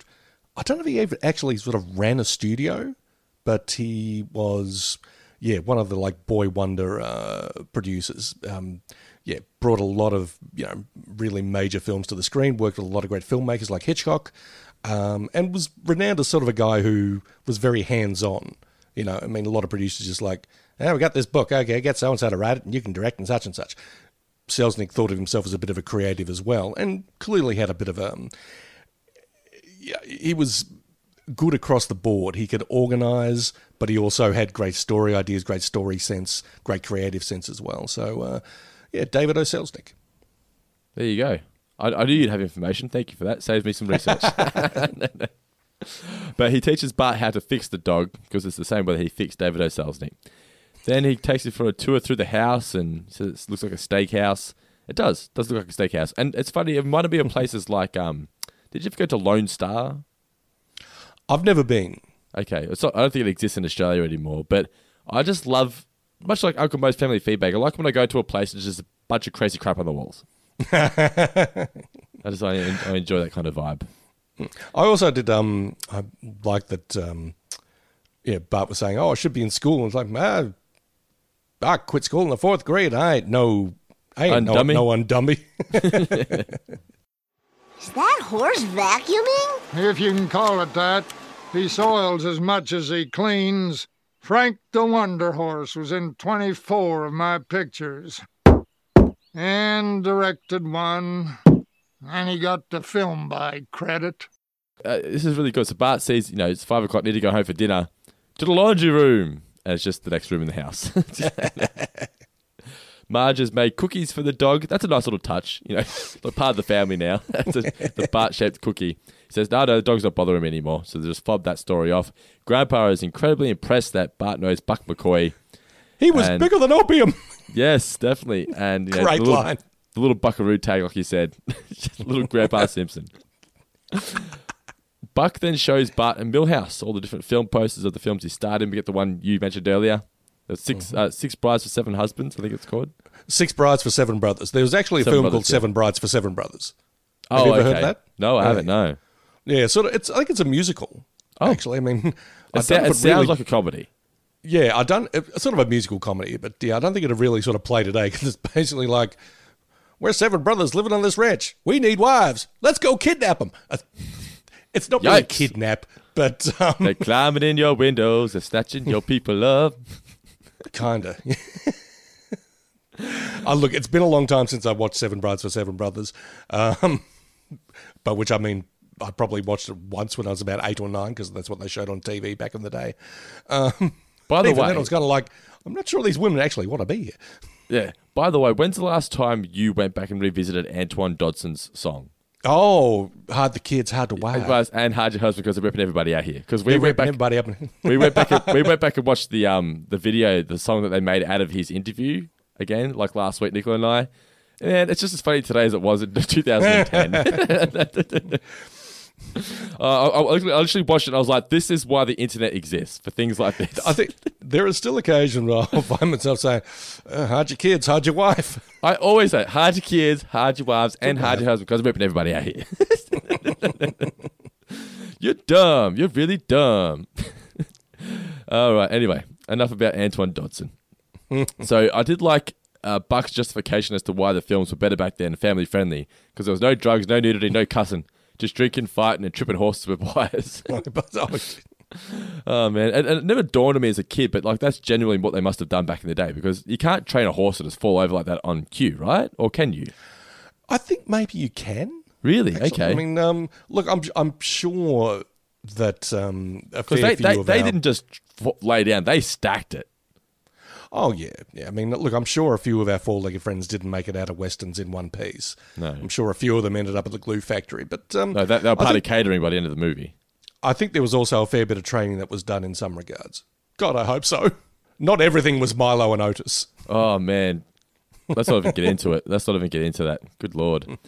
I don't know if he ever actually sort of ran a studio, but he was, yeah, one of the like boy wonder uh, producers. Um, yeah, brought a lot of you know really major films to the screen. Worked with a lot of great filmmakers like Hitchcock, um, and was renowned as sort of a guy who was very hands on. You know, I mean, a lot of producers just like, oh, we got this book. Okay, get so and so to write it, and you can direct and such and such. Selznick thought of himself as a bit of a creative as well, and clearly had a bit of a. Um, yeah, he was good across the board. He could organize, but he also had great story ideas, great story sense, great creative sense as well. So, uh, yeah, David O. Selznick. There you go. I, I knew you'd have information. Thank you for that. Saves me some research. but he teaches Bart how to fix the dog because it's the same way that he fixed David O. Selznick. Then he takes him for a tour through the house and says it looks like a steakhouse. It does. does look like a steakhouse. And it's funny, it might be in places like, um, did you ever go to Lone Star? I've never been. Okay, it's not, I don't think it exists in Australia anymore, but I just love, much like Uncle Moe's Family Feedbag, I like when I go to a place and there's just a bunch of crazy crap on the walls. I just I, I enjoy that kind of vibe. I also did. Um, I like that. Um, yeah, Bart was saying, "Oh, I should be in school." And it's like, ah, I quit school in the fourth grade. I ain't no, I ain't no, Undummy? no undummy. Is that horse vacuuming? If you can call it that. He soils as much as he cleans. Frank the Wonder Horse was in 24 of my pictures. And directed one. And he got the film by credit. Uh, this is really good. So Bart sees, you know, it's five o'clock, need to go home for dinner. To the laundry room. And it's just the next room in the house. Marge has made cookies for the dog. That's a nice little touch, you know, like part of the family now. That's a, the Bart shaped cookie. He says, no, no, the dog's not bothering him anymore. So they just fob that story off. Grandpa is incredibly impressed that Bart knows Buck McCoy. he was And- bigger than opium. Yes, definitely. And you know, Great the little, line. The little buckaroo tag, like you said. little Grandpa Simpson. Buck then shows Bart and Milhouse all the different film posters of the films he starred in. We get the one you mentioned earlier. Six Mm-hmm. uh, six brides for seven husbands, I think it's called. Six Brides for Seven Brothers. There was actually a Seven film Brothers, called yeah. Seven Brides for Seven Brothers. Oh, you ever okay. heard that? No, I haven't. No. Yeah, sort of. It's I think it's a musical. Oh. Actually, I mean, I It, sou- don't it if sounds like a comedy. Yeah, I don't. It's sort of a musical comedy, but yeah, I don't think it'd really sort of play today because it's basically like we're seven brothers living on this ranch. We need wives. Let's go kidnap them. It's not really Yikes. kidnap, but um, They're climbing in your windows, they're snatching your people up. kinda. I look. It's been a long time since I watched Seven Brides for Seven Brothers, um, but which I mean, I probably watched it once when I was about eight or nine because that's what they showed on TV back in the day. Um, By the way, then, I was kind of like, I'm not sure these women actually want to be here. Yeah. By the way, when's the last time you went back and revisited Antoine Dodson's song? Oh, hard the kids, hard to was- and hard your husband because they're ripping everybody out here. Because we They're went back, everybody up. we went back, and, we went back and watched the um the video, the song that they made out of his interview again, like last week, Nicola and I. And it's just as funny today as it was in 2010. Uh, I, I, literally- I literally watched it and I was like, this is why the internet exists for things like this. I think there is still occasion where I'll find myself saying, uh, "How'd your kids? How'd your wife?" I always say, hard your kids, hard your wives, and hard your husband because I'm ripping everybody out here. You're dumb. You're really dumb. All right. Anyway, enough about Antoine Dodson. so I did like uh, Buck's justification as to why the films were better back then, family friendly, because there was no drugs, no nudity, no cussing, just drinking, fighting, and tripping horses with wires. Oh, man, and, and it never dawned on me as a kid, but like that's genuinely what they must have done back in the day, because you can't train a horse to just fall over like that on cue, right? Or can you? I think maybe you can. Really? actually. Okay. I mean, um, look, I'm I'm sure that um, a Because they, they, they our- didn't just lay down; they stacked it. Oh yeah, yeah. I mean, look, I'm sure a few of our four-legged friends didn't make it out of westerns in one piece. No. I'm sure a few of them ended up at the glue factory, but um, No, that, they were part think, of catering by the end of the movie. I think there was also a fair bit of training that was done in some regards. God, I hope so. Not everything was Milo and Otis. Oh man, let's not even get into it. Let's not even get into that. Good lord.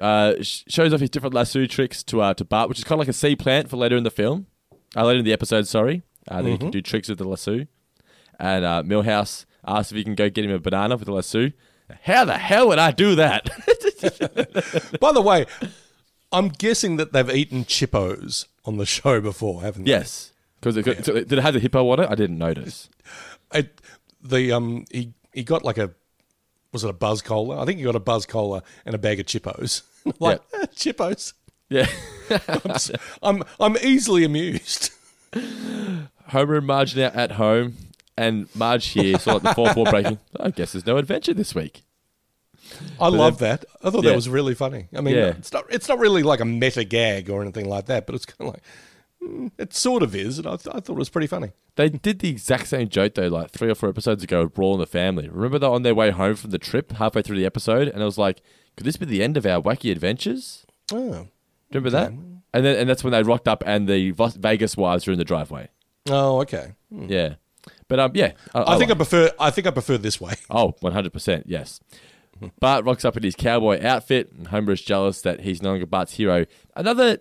Uh, shows off his different lasso tricks to uh, to Bart, which is kind of like a sea plant for later in the film. Uh, later in the episode, sorry, uh, that he can do tricks with the lasso. And uh, Milhouse asks if he can go get him a banana with the lasso. How the hell would I do that? By the way, I'm guessing that they've eaten Chippos on the show before, haven't they? yes, because it, did it have a hippo on it? I didn't notice. I, the um, he he got like a was it a buzz cola? I think he got a buzz cola and a bag of Chippos. like "Eh, Chippos. Yeah. I'm I'm easily amused. Homer and Marge now at home, and Marge here, so like the fourth wall breaking. I guess there's no adventure this week. I love that. I thought Yeah. that was really funny. I mean, Yeah. it's not it's not really like a meta gag or anything like that, but it's kind of like mm, it sort of is, and I, th- I thought it was pretty funny. They did the exact same joke though, like three or four episodes ago with Brawl in the Family. Remember they're on their way home from the trip halfway through the episode, and I was like, "Could this be the end of our wacky adventures?" Oh, Remember that? And then and that's when they rocked up, and the Vegas wives were in the driveway. oh, okay. Yeah, but um, yeah, I, think I like- prefer I think I prefer this way. Oh, 100%, yes. Bart rocks up in his cowboy outfit, and Homer is jealous that he's no longer Bart's hero. Another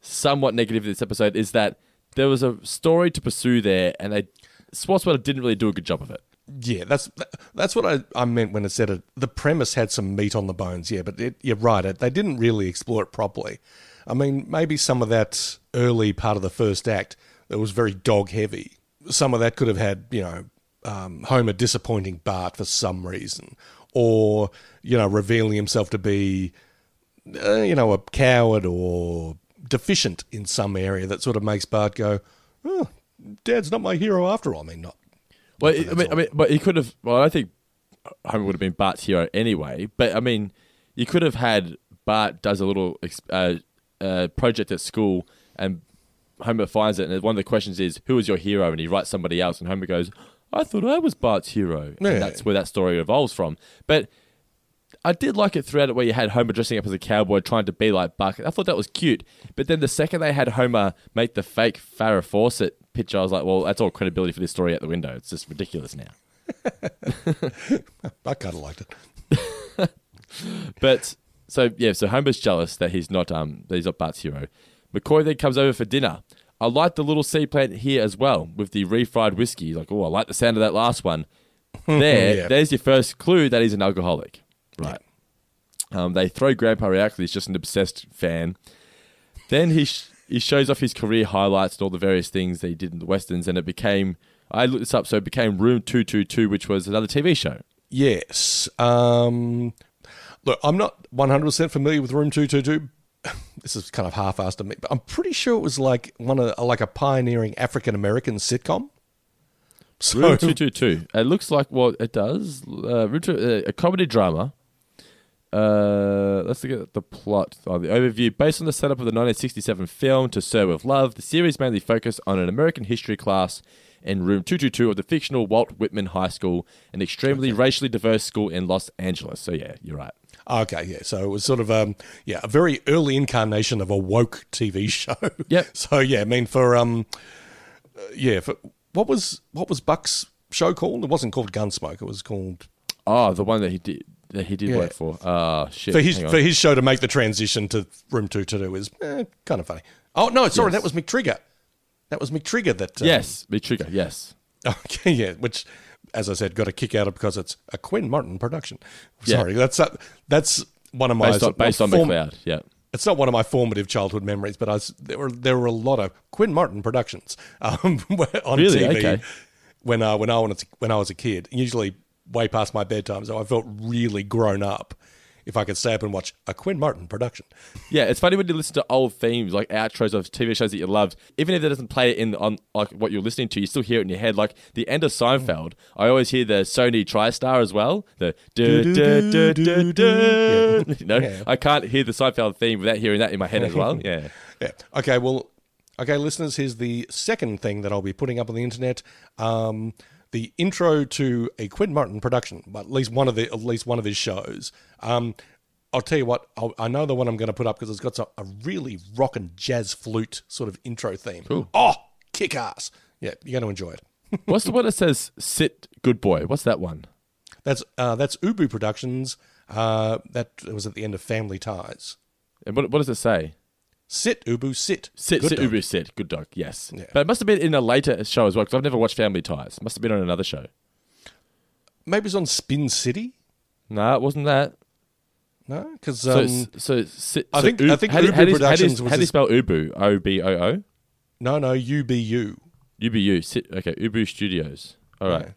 somewhat negative of this episode is that there was a story to pursue there, and they Swartzwelder didn't really do a good job of it. Yeah, that's that's what I, I meant when I said it. The premise had some meat on the bones, yeah, but it, you're right. It, they didn't really explore it properly. I mean, maybe some of that early part of the first act that was very dog heavy. Some of that could have had, you know, um, Homer disappointing Bart for some reason, or you know, revealing himself to be, uh, you know, a coward or deficient in some area that sort of makes Bart go, "Oh, Dad's not my hero after all." I mean, not Well, But I mean, I mean, but he could have. Well, I think Homer would have been Bart's hero anyway. But I mean, you could have had Bart does a little uh, uh, project at school, and Homer finds it, and one of the questions is, "Who is your hero?" And he writes somebody else, and Homer goes, "I thought I was Bart's hero." Yeah. And that's where that story evolves from. But I did like it throughout it where you had Homer dressing up as a cowboy trying to be like Buck. I thought that was cute. But then the second they had Homer make the fake Farrah Fawcett picture, I was like, well, that's all credibility for this story out the window. It's just ridiculous now. I kind of liked it. But so yeah, so Homer's jealous that he's not um that he's not Bart's hero. McCoy then comes over for dinner. I like the little sea plant here as well with the refried whiskey. Like, oh, I like the sound of that last one. There, Yeah. there's your first clue that he's an alcoholic. Right. Um, they throw Grandpa out because he's just an obsessed fan. Then he sh- he shows off his career highlights and all the various things that he did in the westerns, and it became I looked this up, so it became Room Two Two Two, which was another TV show. Yes. Um, look, I'm not 100% familiar with Room 222. This is kind of half-assed of me, but I'm pretty sure it was like one of like a pioneering African American sitcom. So Room Two Two Two. It looks like what it does. Uh, uh, a comedy drama. Uh, let's look at the plot or the overview. Based on the setup of the 1967 film To Sir with Love, the series mainly focused on an American history class in Room 222 of the fictional Walt Whitman High School, an extremely racially diverse school in Los Angeles. So yeah, you're right. Okay, yeah. So it was sort of um, yeah, a very early incarnation of a woke TV show. Yep. So yeah, I mean for um, uh, yeah, for what was what was Buck's show called? It wasn't called Gunsmoke. It was called Oh, the one that he did. that he did Yeah. work for. Ah, shit. for his for his show to make the transition to Room Two to do is eh, kind of funny. Oh no, sorry, Yes. that was McTrigger. That was McTrigger. That um, yes, McTrigger. Yes. Okay, yeah, which, as I said, got a kick out of because it's a Quinn Martin production. Yeah. Sorry, that's uh, that's one of my Based on, based on form- McCloud. Yeah. It's not one of my formative childhood memories, but I was, there were there were a lot of Quinn Martin productions um, on Really? TV Okay. when uh, when I was when I was a kid. Usually way past my bedtime, so I felt really grown up if I could stay up and watch a Quinn Martin production. Yeah, it's funny when you listen to old themes like outros of TV shows that you loved. Even if it doesn't play it in on like what you're listening to, you still hear it in your head. Like the end of Seinfeld, I always hear the Sony TriStar as well. The du- du- du- du- du- you know, Yeah. I can't hear the Seinfeld theme without hearing that in my head as well. Yeah, Yeah. Okay. Well. Okay, listeners. Here's the second thing that I'll be putting up on the internet. Um, the intro to a Quinn Martin production, but at least one of the at least one of his shows. Um, I'll tell you what. I'll, I know the one I'm going to put up because it's got some, a really rock and jazz flute sort of intro theme. Oh, kick ass! Yeah, you're going to enjoy it. what's the one that says "Sit, good boy"? What's that one? That's uh, that's Ubu Productions. Uh, that was at the end of Family Ties. And what, what does it say? Sit Ubu, sit. Sit, Good sit, dog. Ubu, sit. Good dog. Yes, Yeah. but it must have been in a later show as well because I've never watched Family Ties. It must have been on another show. Maybe it's on Spin City. No, it wasn't that. No, because So, um, so, sit, I so think- I think how Ubu how do, you- how do, you- Productions was how do you spell Ubu? O B O O. no, no, UBU. UBU. Sit. Okay, Ubu Studios. All right. Yeah.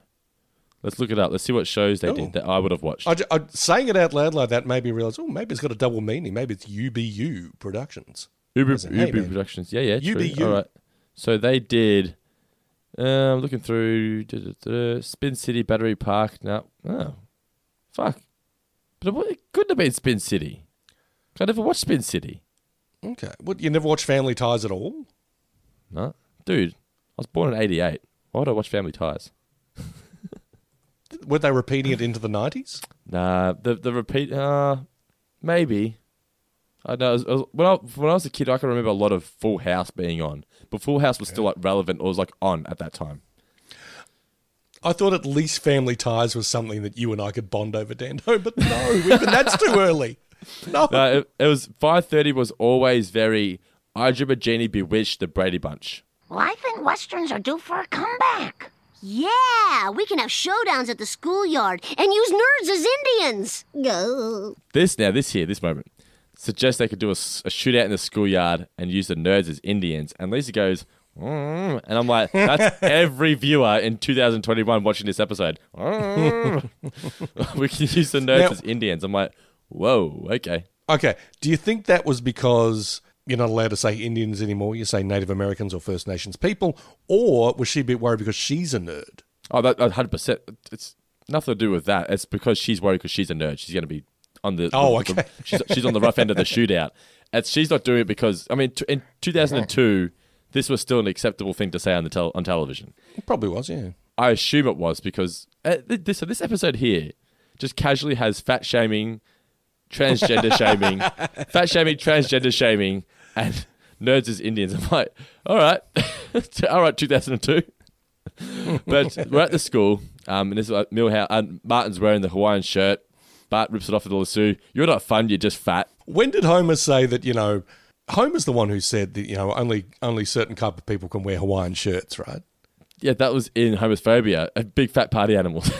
Let's look it up. Let's see what shows they Oh. did that I would have watched. I, I, saying it out loud like that made me realize, oh, maybe it's got a double meaning. Maybe it's UBU Productions. In, hey, Productions. Yeah, yeah. True. All right. So they did. Um, looking through duh, duh, duh, Spin City Battery Park. No, oh, fuck. But it, it couldn't have been Spin City. I never watched Spin City. Okay. What, you never watched Family Ties at all? No, dude. I was born in '88. Why would I watch Family Ties? Were they repeating it into the 90s? Nah, the the repeat. Uh, maybe. I know. it was- it was- when I when I was a kid, I can remember a lot of Full House being on, but Full House was still like relevant or was like on at that time. I thought at least Family Ties was something that you and I could bond over, Dando, but no, even that's too early. No. No, it, it was five thirty. Was always very. I Dream a Jeannie, Bewitched, the Brady Bunch. Well, I think westerns are due for a comeback. Yeah, we can have showdowns at the schoolyard and use nerds as Indians. Go. This now, this here, this moment suggests they could do a shootout in the schoolyard and use the nerds as Indians. And Lisa goes, "Mm," and I'm like, that's every viewer in 2021 watching this episode. "Mm." we can use the nerds Now- as Indians. I'm like, whoa, okay. Okay. Do you think that was because you're not allowed to say Indians anymore? You say Native Americans or First Nations people? Or was she a bit worried because she's a nerd? Oh, that 100. percent It's nothing to do with that. It's because she's worried because she's a nerd. She's going to be on the. Oh, the- the- okay. she's she's on the rough end of the shootout. It's, she's not doing it because I mean, t- in 2002, this was still an acceptable thing to say on the tel- on television. It probably was, yeah. I assume it was because uh, this so this episode here just casually has fat shaming, transgender shaming, fat shaming, transgender shaming, and nerds as Indians. I'm like, all right, all right, 2002. but we're at the school, um, and this is like Milhouse. And Martin's wearing the Hawaiian shirt. Bart rips it off at the lasso. You're not fun. You're just fat. When did Homer say that, you know, Homer's the one who said that, you know, only only certain type of people can wear Hawaiian shirts, right? Yeah, that was in Homer's Phobia. A big fat party animal.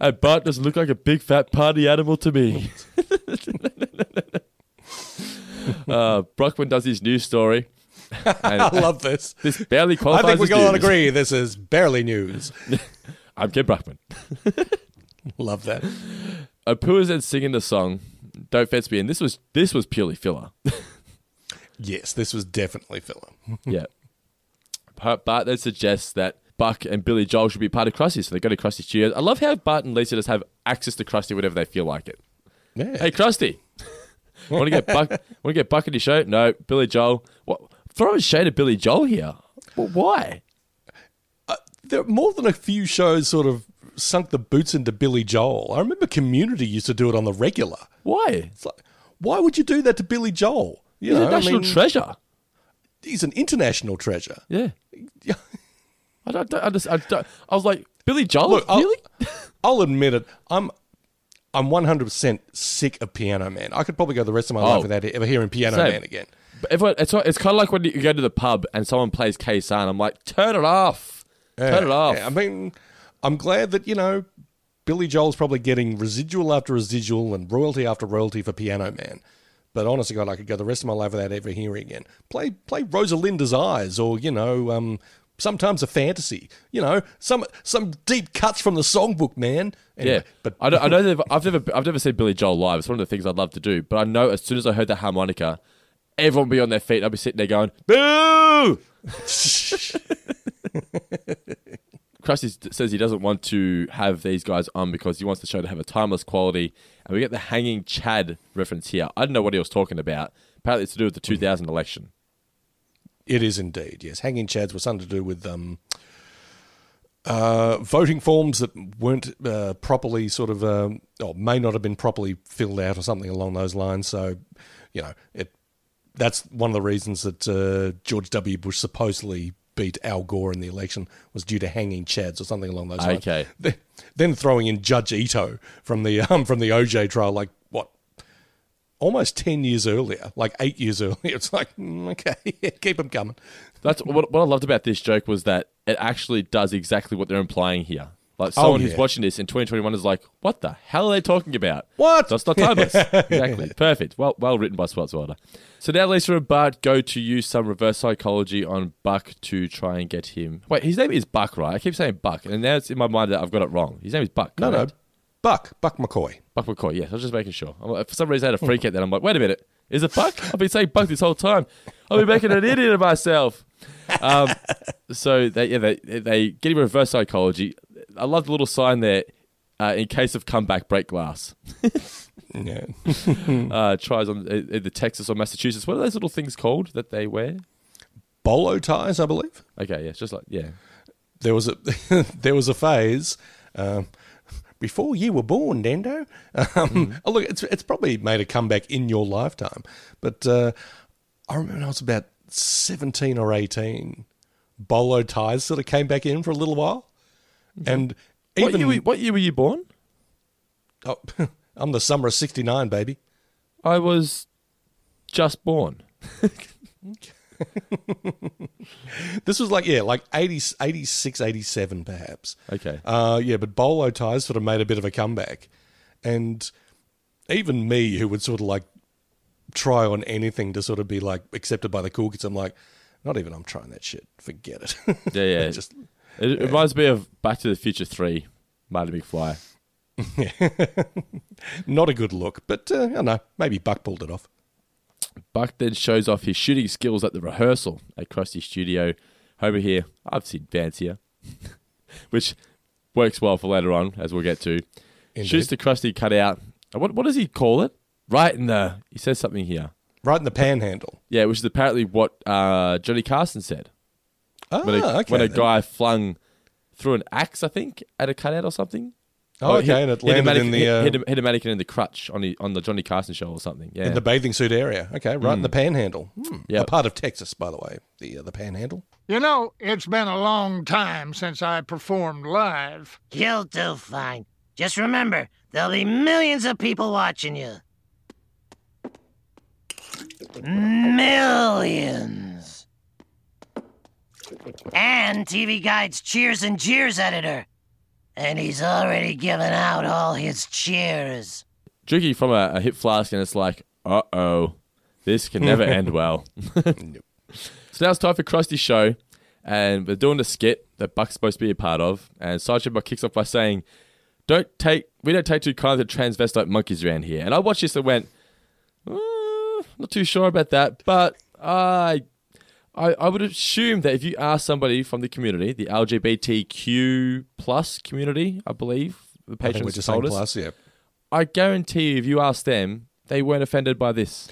and Bart doesn't look like a big fat party animal to me. uh, Brockman does his news story. I love this. this barely qualifies. I think we can all agree this is barely news. I'm Ken Brockman. Love that. Apua's then singing the song "Don't Fence Me," and this was this was purely filler. Yes, this was definitely filler. yeah. Bart Bart then suggests that Buck and Billy Joel should be part of Krusty, so they go to Krusty Studios. I love how Bart and Lisa just have access to Krusty whenever they feel like it. Yeah. Hey, Krusty, want to get Buck? Want to get Buck in your show? No, Billy Joel. What? Throw a shade at Billy Joel here. Well, why? There more than a few shows sort of sunk the boots into Billy Joel. I remember Community used to do it on the regular. Why? It's like, why would you do that to Billy Joel? You He's know, a I national mean, treasure. He's an international treasure. Yeah. I don't, understand. I, don't, I was like, Billy Joel? Look, I'll, really? I'll admit it. I'm I'm 100% sick of Piano Man. I could probably go the rest of my Oh. life without ever hearing Piano Same. Man again. But everyone, it's it's kind of like when you go to the pub and someone plays Khe Sanh. I'm like, turn it off, turn it off. yeah. I mean, I'm glad that, you know, Billy Joel's probably getting residual after residual and royalty after royalty for Piano Man. But honestly, God, I could go the rest of my life without ever hearing again. Play play Rosalinda's Eyes or, you know, um, sometimes a fantasy. You know, some some deep cuts from the songbook, man. Anyway, yeah, but I, don't, I know that I've never I've never seen Billy Joel live. It's one of the things I'd love to do. But I know as soon as I heard the harmonica, everyone would be on their feet. I'd be sitting there going, "Boo!" Krusty says he doesn't want to have these guys on because he wants the show to have a timeless quality. And we get the hanging Chad reference here. I don't know what he was talking about. Apparently, it's to do with the 2000 election. It is indeed, yes. Hanging Chads was something to do with um, uh, voting forms that weren't uh, properly sort of, um, or may not have been properly filled out or something along those lines. So, you know, it that's one of the reasons that uh, George W. Bush supposedly beat Al Gore in the election was due to hanging Chads or something along those lines. Okay. Then- throwing in Judge Ito from the um, from the OJ trial, like what almost 10 years earlier, like eight years earlier. It's like, mm, okay, keep them coming. That's what, what I loved about this joke was that it actually does exactly what they're implying here. Like someone who's yeah. watching this in 2021 is like, "What the hell are they talking about? What? That's not timeless." exactly, perfect. Well, well written by Swartzwelder. So now Lisa and Bart go to use some reverse psychology on Buck to try and get him. Wait, his name is Buck, right? I keep saying Buck, and now it's in my mind that I've got it wrong. His name is Buck. No, no. Buck, Buck McCoy. Buck McCoy. Yes, I was just making sure. I'm- For some reason, I had a freak out. Then I'm like, wait a minute, is it Buck? I've been saying Buck this whole time. I've been making an idiot of myself. Um, so they, yeah, they they get him reverse psychology. I love the little sign there. Uh, in case of comeback, break glass. Yeah. Uh, tries on uh, either Texas or Massachusetts. What are those little things called that they wear? Bolo ties, I believe. Okay, yeah, it's just like yeah. There was a there was a phase um, before you were born, Dendo. Um, oh, look, it's it's probably made a comeback in your lifetime, but uh, I remember when I was about seventeen or eighteen. Bolo ties sort of came back in for a little while, and What even year, were- what year were you born? oh, I'm the summer of '69, baby. I was just born. This was like, yeah, like 80, 86, 87 perhaps. Okay. Uh, yeah, but bolo ties sort of made a bit of a comeback. And even me, who would sort of like try on anything to sort of be like accepted by the cool kids, I'm like, not even I'm trying that shit. Forget it. Yeah, yeah. Just It, it reminds me of Back to the Future Three, Marty McFly. not a good look. But uh, I don't know, maybe Buck pulled it off. Buck then shows off his shooting skills at the rehearsal at Krusty Studio. Over here, I've seen fancier, which works well for later on, as we'll get to. Indeed. Shoots the Krusty cutout. Uh, What what does he call it? Right in the. He says something here. Right in the panhandle. Yeah, which is apparently what uh, Johnny Carson said Oh, when a, okay. when a then. guy flung through an axe, I think, at a cutout or something. Oh, okay, hit- and it hit a landed mannequin- in the, hit, uh, hit, a, hit a mannequin in the crutch on the on the Johnny Carson show or something. Yeah, in the bathing suit area. Okay, right in the panhandle. Hmm. Yep. A part of Texas, by the way, the uh, the panhandle. You know, it's been a long time since I performed live. You'll do fine. Just remember, there'll be millions of people watching you. Millions. And TV Guide's Cheers and Jeers editor. And he's already given out all his cheers. drinking from a, a hip flask, and it's like, uh oh, this can never end well. So now it's time for Krusty's show, and we're doing the skit that Buck's supposed to be a part of. And Sergeant Buck kicks off by saying, "Don't take, we don't take too kindly to transvestite monkeys around here." And I watched this and went, uh, "Not too sure about that," but I. I, I would assume that if you ask somebody from the community, the LGBTQ plus community, I believe the I patrons just told us, plus, yeah. I guarantee you, if you ask them, they weren't offended by this.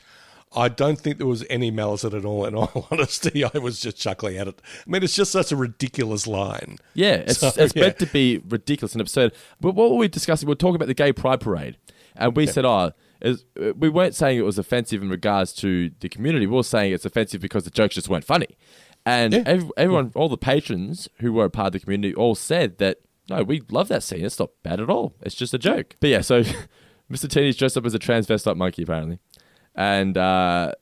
I don't think there was any malice at all. In all honesty, I was just chuckling at it. I mean, it's just such a ridiculous line. Yeah, it's, So, it's yeah. meant to be ridiculous and absurd. But what were we discussing? We were talking about the gay pride parade, and we said, "Oh, is, uh, we weren't saying it was offensive in regards to the community. We were saying it's offensive because the jokes just weren't funny." And Yeah. ev- everyone, all the patrons who were a part of the community, all said that, no, we love that scene. It's not bad at all. It's just a joke. But yeah, so Mr. Teeny's dressed up as a transvestite monkey apparently, and uh,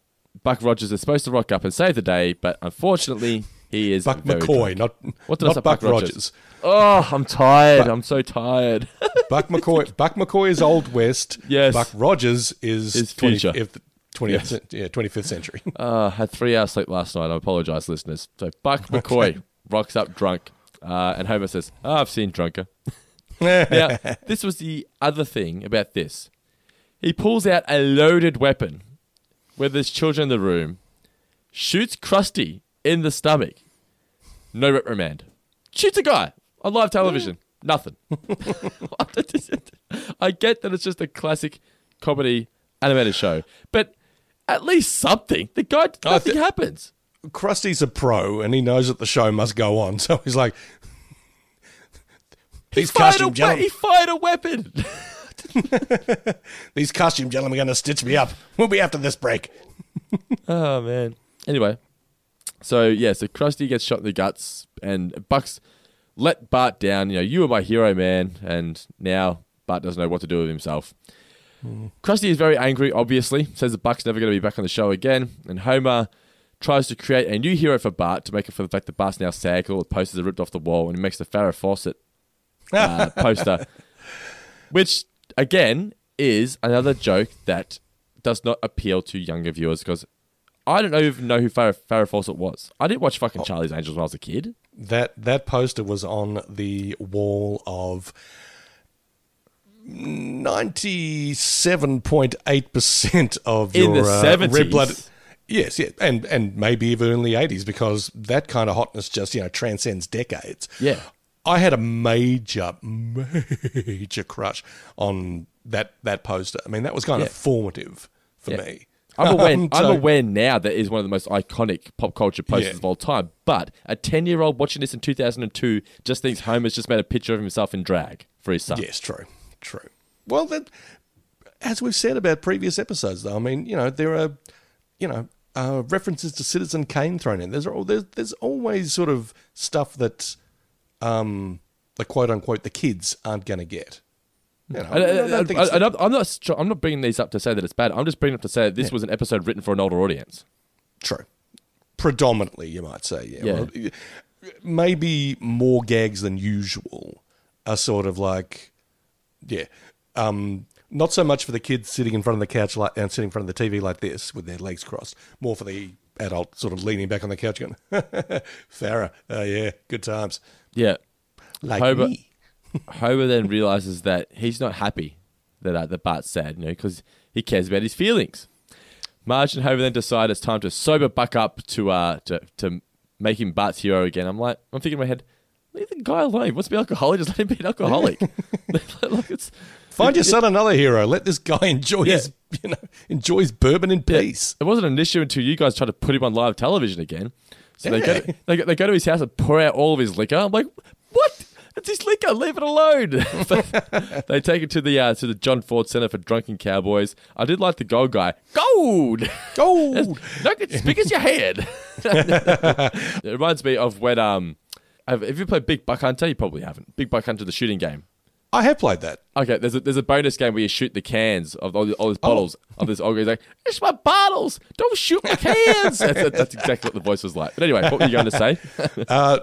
Buck Rogers is supposed to rock up and save the day, but unfortunately he is Buck McCoy, drunk. not What did I not say, Buck Buck Rogers? Rogers. Oh, I'm tired. I'm so tired. Buck McCoy. Buck McCoy is Old West. Yes. Buck Rogers is Is 20 future. if- 20th, yeah, 25th century. Uh, had three hours sleep last night. I apologise, listeners. So Buck McCoy rocks up drunk, uh, and Homer says, oh, "I've seen drunker." now, this was the other thing about this. He pulls out a loaded weapon, where there's children in the room, shoots Krusty in the stomach. No reprimand. Shoots a guy on live television. Nothing. I get that it's just a classic comedy animated show, but at least something. The guy, I nothing thi- happens. Krusty's a pro, and he knows that the show must go on. So he's like, these a costume we- he fired a weapon. these costume gentlemen are going to stitch me up. We'll be after this break. oh man. Anyway, so yeah, so Krusty gets shot in the guts, and Bucks let Bart down. You know, you were my hero, man, and now Bart doesn't know what to do with himself. Krusty is very angry, obviously, says the Buck's never going to be back on the show again, and Homer tries to create a new hero for Bart to make up for the fact that Bart's now SAG, all the posters are ripped off the wall, and he makes the Farrah Fawcett uh, poster, which, again, is another joke that does not appeal to younger viewers because I don't even know who Farrah, Farrah Fawcett was. I didn't watch fucking Charlie's Angels when I was a kid. That that poster was on the wall of ninety seven point eight percent of In your the uh, 70s. red blood. Yes, yeah, and and maybe even early eighties because that kind of hotness just you know transcends decades. Yeah. I had a major, major crush on that that poster. I mean, that was kind of formative for Yeah. me. I'm aware, Um, I'm aware now that is one of the most iconic pop culture posters Yeah. of all time. But a 10 year old watching this in 2002 just thinks Homer's just made a picture of himself in drag for his son. Yes, true, true. Well, then, as we've said about previous episodes, though, I mean, you know, there are, you know, uh, references to Citizen Kane thrown in. There's there's there's always sort of stuff that, um, the quote unquote the kids aren't going to get. You know, I, I, I don't think I, it's- I, I'm not. I'm not bringing these up to say that it's bad. I'm just bringing it up to say this was an episode written for an older audience. True. Predominantly, you might say, yeah. Yeah. Well, maybe more gags than usual are sort of like, yeah. Um, not so much for the kids sitting in front of the couch like, and sitting in front of the TV like this with their legs crossed. More for the adult sort of leaning back on the couch going, Farrah, oh yeah, good times. Yeah. Like me. Homer then realizes that he's not happy that uh, that Bart's sad, you know, because he cares about his feelings. Marge and Homer then decide it's time to sober Buck up to uh to to make him Bart's hero again. I'm like, I'm thinking in my head, leave the guy alone. He wants to be alcoholic? Just let him be an alcoholic. Like, it's- Find your son another hero. Let this guy enjoy his, you know, enjoy his bourbon in peace. It wasn't an issue until you guys tried to put him on live television again. So they, go to, they, go, they go to his house and pour out all of his liquor. I'm like, what? It's his liquor. Leave it alone. they take it to the uh, to the John Ford Center for Drunken Cowboys. I did like the gold guy. Gold. Gold. Look, it's as big as your head. it reminds me of when um, have you played Big Buck Hunter? You probably haven't. Big Buck Hunter, the shooting game. I have played that. Okay, there's a, there's a bonus game where you shoot the cans of all, the, all these bottles of this old guy's like, it's my bottles, don't shoot my cans. that's, that- that's exactly what the voice was like. But anyway, what were you going to say? Uh,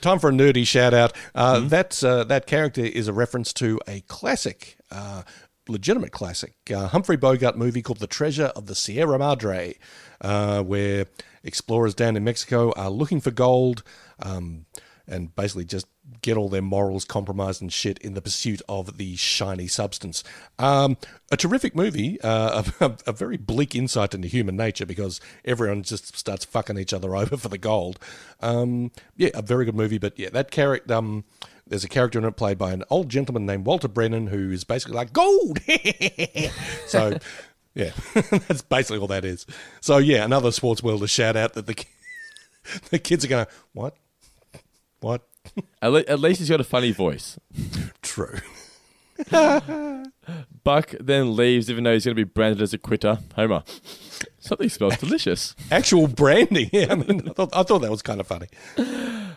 time for a nerdy shout out. Uh, That uh, that character is a reference to a classic, uh, legitimate classic, uh, Humphrey Bogart movie called The Treasure of the Sierra Madre, uh, where explorers down in Mexico are looking for gold. Um, and basically just get all their morals compromised and shit in the pursuit of the shiny substance. Um, a terrific movie, uh, a, a very bleak insight into human nature because everyone just starts fucking each other over for the gold. Um, yeah, a very good movie, but yeah, that character. Um, there's a character in it played by an old gentleman named Walter Brennan who is basically like gold. so, yeah, that's basically all that is. So yeah, another Swartzwelder to shout out that the the kids are going to what, what? At, le- at least he's got a funny voice. True. Buck then leaves, even though he's going to be branded as a quitter. Homer, something smells delicious. Actual branding. Yeah, I mean, I thought, I thought that was kind of funny.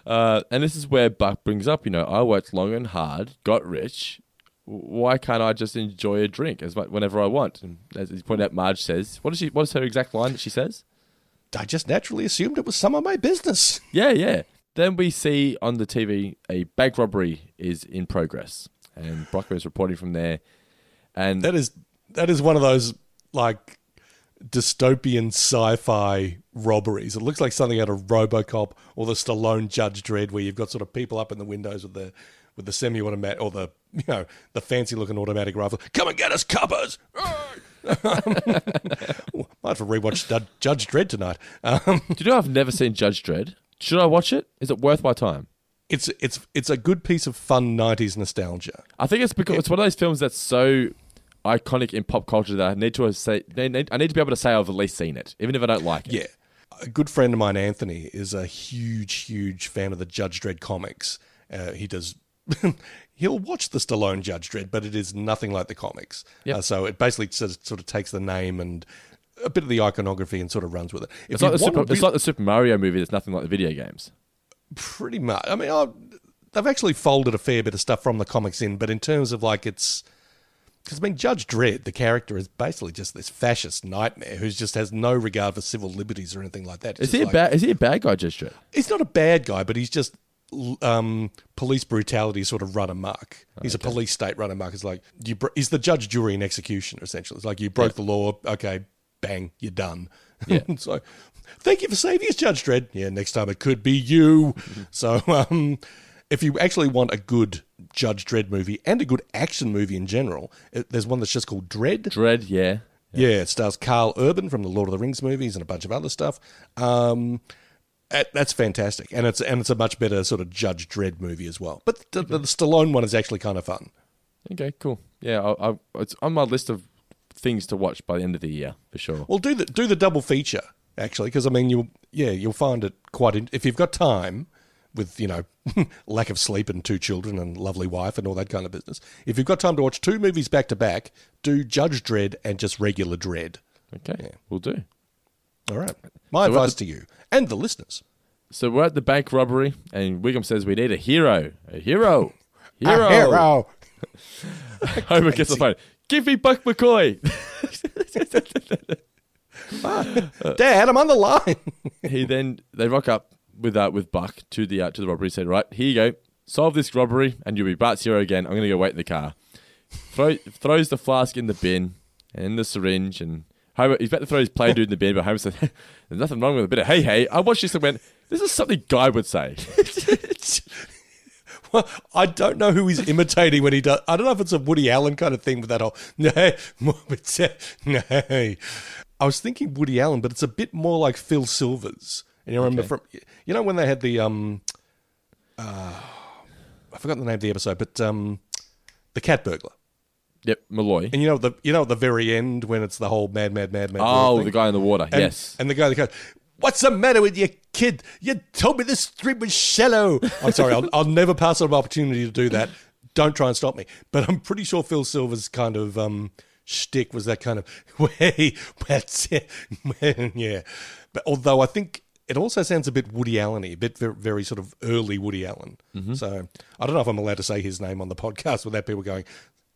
Uh, and this is where Buck brings up, you know, I worked long and hard, got rich. Why can't I just enjoy a drink as much whenever I want? And as you pointed out, Marge says, "What is she? What is her exact line that she says?" I just naturally assumed it was some of my business. Yeah, yeah. Then we see on the TV a bank robbery is in progress, and Brockman is reporting from there. And That is that is one of those like dystopian sci-fi robberies. It looks like something out of RoboCop or the Stallone Judge Dredd, where you've got sort of people up in the windows with the with the semi-automatic or the you know the fancy-looking automatic rifle. Come and get us, coppers! Might have to rewatch Judge- Judge Dredd tonight. Um, do you know I've never seen Judge Dredd? Should I watch it? Is it worth my time? it's it's it's a good piece of fun '90s nostalgia. I think it's because it's one of those films that's so iconic in pop culture that I need to say I need to be able to say I've at least seen it, even if I don't like it. Yeah. A good friend of mine, Anthony, is a huge, huge fan of the Judge Dredd comics. Uh, he does. he'll watch the Stallone Judge Dredd, but it is nothing like the comics. Yep. Uh, so it basically sort of, sort of takes the name and a bit of the iconography and sort of runs with it. If It's like, the Super, a it's like the Super Mario movie that's nothing like the video games. pretty much. I mean, I, they've actually folded a fair bit of stuff from the comics in, but in terms of like it's. Because, I mean, Judge Dredd, the character, is basically just this fascist nightmare who just has no regard for civil liberties or anything like that. It's Is he just a like- bad? Is he a bad guy, Judge Dredd? he's not a bad guy, but he's just um, police brutality sort of run amok. He's a police state run amok. It's like you. Bro- he's the judge, jury, and executioner. Essentially, it's like you broke the law. Okay, bang, you're done. Yeah. so, thank you for saving us, Judge Dredd. Yeah, next time it could be you. So, um, if you actually want a good Judge Dredd movie and a good action movie in general, it, there's one that's just called Dread. Dredd, yeah. Yeah, it stars Karl Urban from the Lord of the Rings movies and a bunch of other stuff. Um, that's fantastic, and it's and it's a much better sort of Judge Dredd movie as well. But the, the Stallone one is actually kind of fun. Okay, cool. Yeah, I, I, it's on my list of things to watch by the end of the year for sure. Well, do the do the double feature actually, because I mean, you yeah, you'll find it quite in, if you've got time with you know lack of sleep and two children and lovely wife and all that kind of business. If you've got time to watch two movies back to back, do Judge Dredd and just regular Dredd. Okay, we'll do. All right, my So advice the- to you and the listeners. So we're at the bank robbery, and Wiggum says we need a hero. A hero. Hero. Homer gets the phone. Give me Buck McCoy. Dad, I'm on the line. he then they rock up with uh, with Buck to the uh, to the robbery. Said, "Right, here you go. Solve this robbery, and you'll be Bart's Zero again. I'm going to go wait in the car." Throw, throws the flask in the bin and the syringe, and Homer he's about to throw his Playdude in the bin, but Homer said, "There's nothing wrong with a bit of hey hey." I watched this and went, "This is something Guy would say." Well, I don't know who he's imitating when he does. I don't know if it's a Woody Allen kind of thing with that whole no, it's no. I was thinking Woody Allen, but it's a bit more like Phil Silvers. And you remember from you know when they had the um, uh, I forgot the name of the episode, but um, the cat burglar. yep, Malloy. And you know the you know at the very end when it's the whole mad mad mad mad. Oh, the guy in the water. And, yes. And the guy that goes, What's the matter with you, kid? You told me this stream was shallow. I'm sorry, I'll, I'll never pass on an opportunity to do that. Don't try and stop me. But I'm pretty sure Phil Silvers' kind of um, shtick was that kind of, way, that's it. yeah. But although I think it also sounds a bit Woody Allen-y, a bit very, very sort of early Woody Allen. So I don't know if I'm allowed to say his name on the podcast without people going,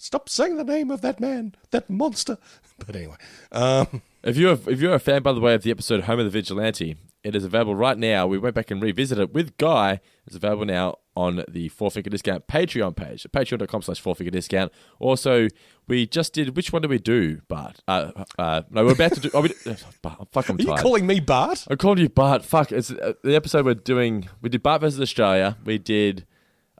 Stop saying the name of that man, that monster. But anyway, um, If you're if you're a fan, by the way, of the episode Homer the Vigilante, it is available right now. We went back and revisited it with Guy. It's available now on the Four Finger Discount Patreon page, patreon.com slash Four Finger Discount. Also, we just did, which one did we do, Bart? Uh, uh, no, we're about to do, oh, we, uh, Bart, fuck, I'm are you calling me Bart? I called you Bart. Fuck, it's uh, the episode we're doing. We did Bart versus Australia. We did,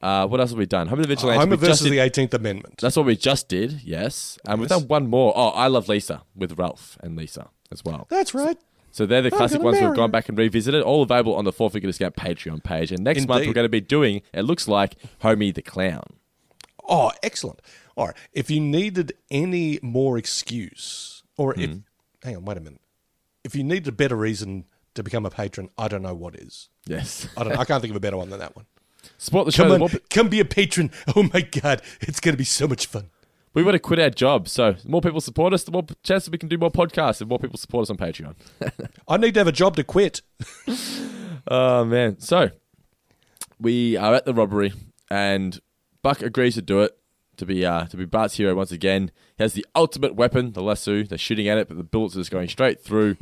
uh, what else have we done? Homer the Vigilante. We just versus did- the 18th Amendment. That's what we just did, yes. And we've done one more. Oh, I Love Lisa with Ralph and Lisa as well. That's right. So they're the classic gonna ones we've gone back and revisited. All available on the Four Finger Discount Patreon page. And next month we're going to be doing, it looks like, Homie the Clown. Oh, excellent. All right. If you needed any more excuse, or if, Hmm. hang on, wait a minute. If you needed a better reason to become a patron, I don't know what is. Yes. I don't. I can't think of a better one than that one. Support the show. Come on, more come be a patron. Oh my god, it's going to be so much fun. we want to quit our job. So the more people support us, the more chances we can do more podcasts and more people support us on Patreon. I need to have a job to quit. Oh, man. So we are at the robbery, and Buck agrees to do it to be uh, to be Bart's hero once again. He has the ultimate weapon, the lasso. They're shooting at it, but the bullets are just going straight through.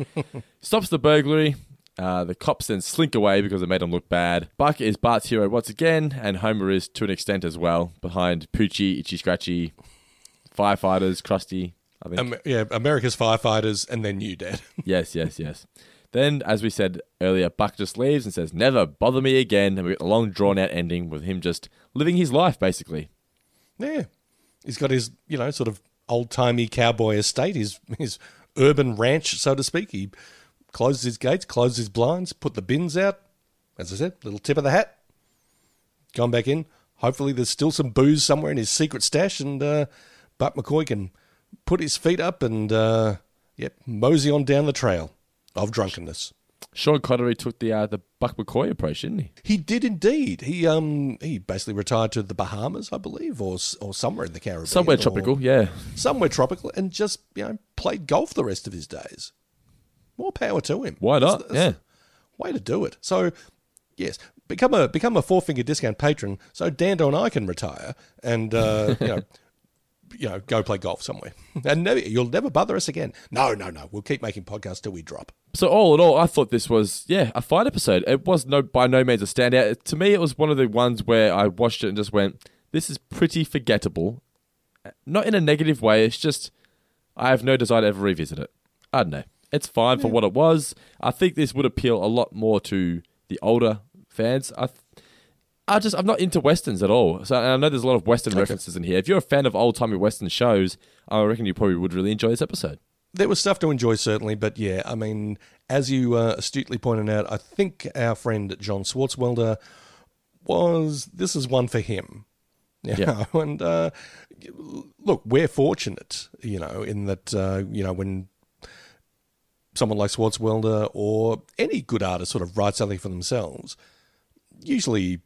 Stops the burglary. Uh, the cops then slink away because it made them look bad. Buck is Bart's hero once again, and Homer is to an extent as well, behind Poochie, Itchy Scratchy, firefighters, Krusty. I think. Um, yeah, America's firefighters, and then you, Dad. yes, yes, yes. Then, as we said earlier, Buck just leaves and says, "Never bother me again." And we get a long, drawn-out ending with him just living his life, basically. Yeah, he's got his you know sort of old timey cowboy estate, his his urban ranch, so to speak. He closes his gates, closes his blinds, put the bins out. As I said, little tip of the hat. Gone back in. Hopefully, there's still some booze somewhere in his secret stash, and uh, Buck McCoy can put his feet up and uh, yep, mosey on down the trail of drunkenness. Sean Connery took the uh, the Buck McCoy approach, didn't he? He did indeed. He um he basically retired to the Bahamas, I believe, or or somewhere in the Caribbean, Somewhere tropical, yeah. somewhere tropical, and just you know played golf the rest of his days. More power to him. Why not? Yeah. way to do it. So yes, become a become a four finger discount patron, so Dando and I can retire and uh, you know. You know, go play golf somewhere, and never, you'll never bother us again. No, no, no. We'll keep making podcasts till we drop. So all in all, I thought this was yeah a fine episode. It was no by no means a standout. To me, it was one of the ones where I watched it and just went, "This is pretty forgettable." Not in a negative way. It's just I have no desire to ever revisit it. I don't know. It's fine for what it was. I think this would appeal a lot more to the older fans. I, I just I'm not into westerns at all. So I know there's a lot of western references in here. If you're a fan of old timey western shows, I reckon you probably would really enjoy this episode. There was stuff to enjoy, certainly, but yeah, I mean, as you uh, astutely pointed out, I think our friend John Swartzwelder was this is one for him. You Yeah. know, and uh, look, we're fortunate, you know, in that uh, you know when someone like Swartzwelder or any good artist sort of writes something for themselves, usually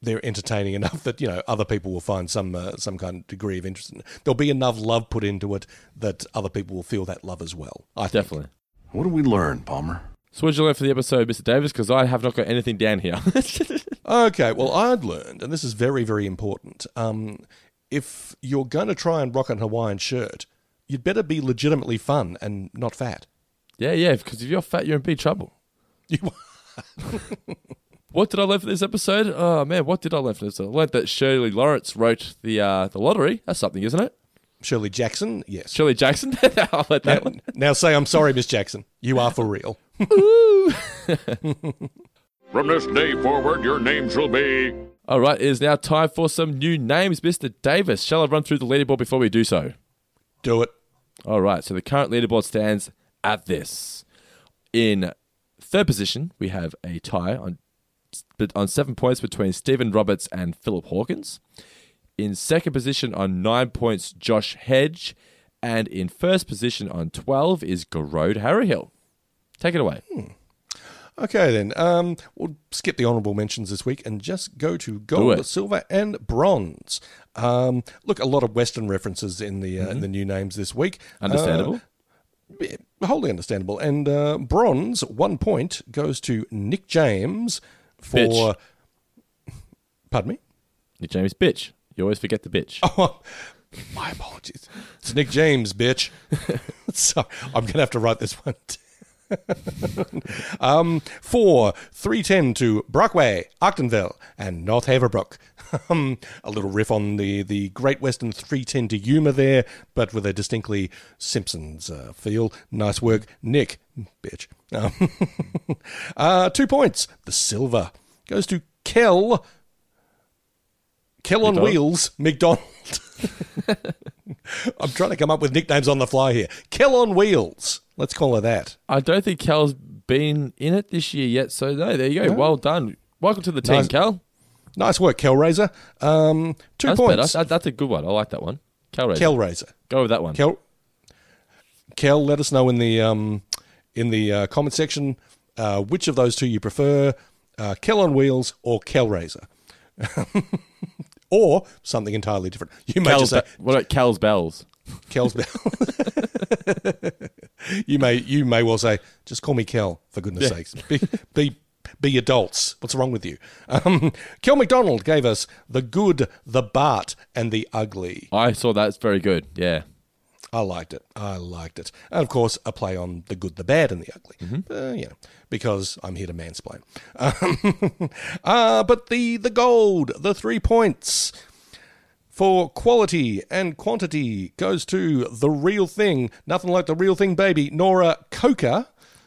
they're entertaining enough that you know other people will find some uh, some kind of degree of interest. In it. There'll be enough love put into it that other people will feel that love as well. I think. Definitely. What did we learn, Palmer? So what did you learn for the episode, Mr. Davis? Because I have not got anything down here. Okay, well, I'd learned, and this is very, very important. Um, if you're going to try and rock an Hawaiian shirt, you'd better be legitimately fun and not fat. Yeah, yeah. Because if you're fat, you're in big trouble. You, What did I learn for this episode? Oh man, what did I learn for this? I learned that Shirley Lawrence wrote the uh, the lottery. That's something, isn't it? Shirley Jackson, yes. Shirley Jackson. I'll let that Now, one. now say, I'm sorry, Miss Jackson. You are for real. From this day forward, your name shall be. All right, it is now time for some new names, Mr. Davis. Shall I run through the leaderboard before we do so? Do it. All right, so the current leaderboard stands at this. In third position, we have a tie on on seven points between Stephen Roberts and Philip Hawkins. In second position on nine points, Josh Hedge. And in first position on 12 is Garode Harryhill. Take it away. Okay, then. Um, we'll skip the honourable mentions this week and just go to gold, silver, and bronze. Um, look, a lot of Western references in the uh, in the new names this week. Understandable. Uh, wholly understandable. And uh, bronze, one point, goes to Nick James for. Bitch. Pardon me? Nick James, bitch. You always forget the bitch. Oh, my apologies. It's Nick James, bitch. so I'm going to have to write this one. um, four, 310 to Brockway, Ogdenville, and North Haverbrook. Um, a little riff on the, the Great Western 310 to Yuma there, but with a distinctly Simpsons uh, feel. Nice work, Nick, bitch. Um, uh, two points. The silver goes to Kel. Kel on McDonald? Wheels, McDonald. I'm trying to come up with nicknames on the fly here. Kel on Wheels. Let's call her that. I don't think Kel's been in it this year yet, so no, there you go. Well done. Welcome to the team, Nice. Cal. Nice work, Kel Razor. Um, two That's points. better. That's a good one. I like that one. Cal Razor. Kel Razor. Go with that one. Kel. Kel, let us know in the um, in the uh, comment section uh, which of those two you prefer, uh, Kel on Wheels or Kel Razor, or something entirely different. You may Cal's just say Be- what about Cal's bells? Kel's bell. you may you may well say, just call me Kel for goodness Yeah. sakes. Be be Be adults. What's wrong with you? Um, Kel McDonald gave us the good, the Bart, and the ugly. I saw that. It's very good. Yeah. I liked it. I liked it. And of course, a play on the good, the bad, and the ugly. Uh, you know, because I'm here to mansplain. Um, uh, but the, the gold, the three points for quality and quantity goes to the real thing. Nothing like the real thing, baby. Nora Coker.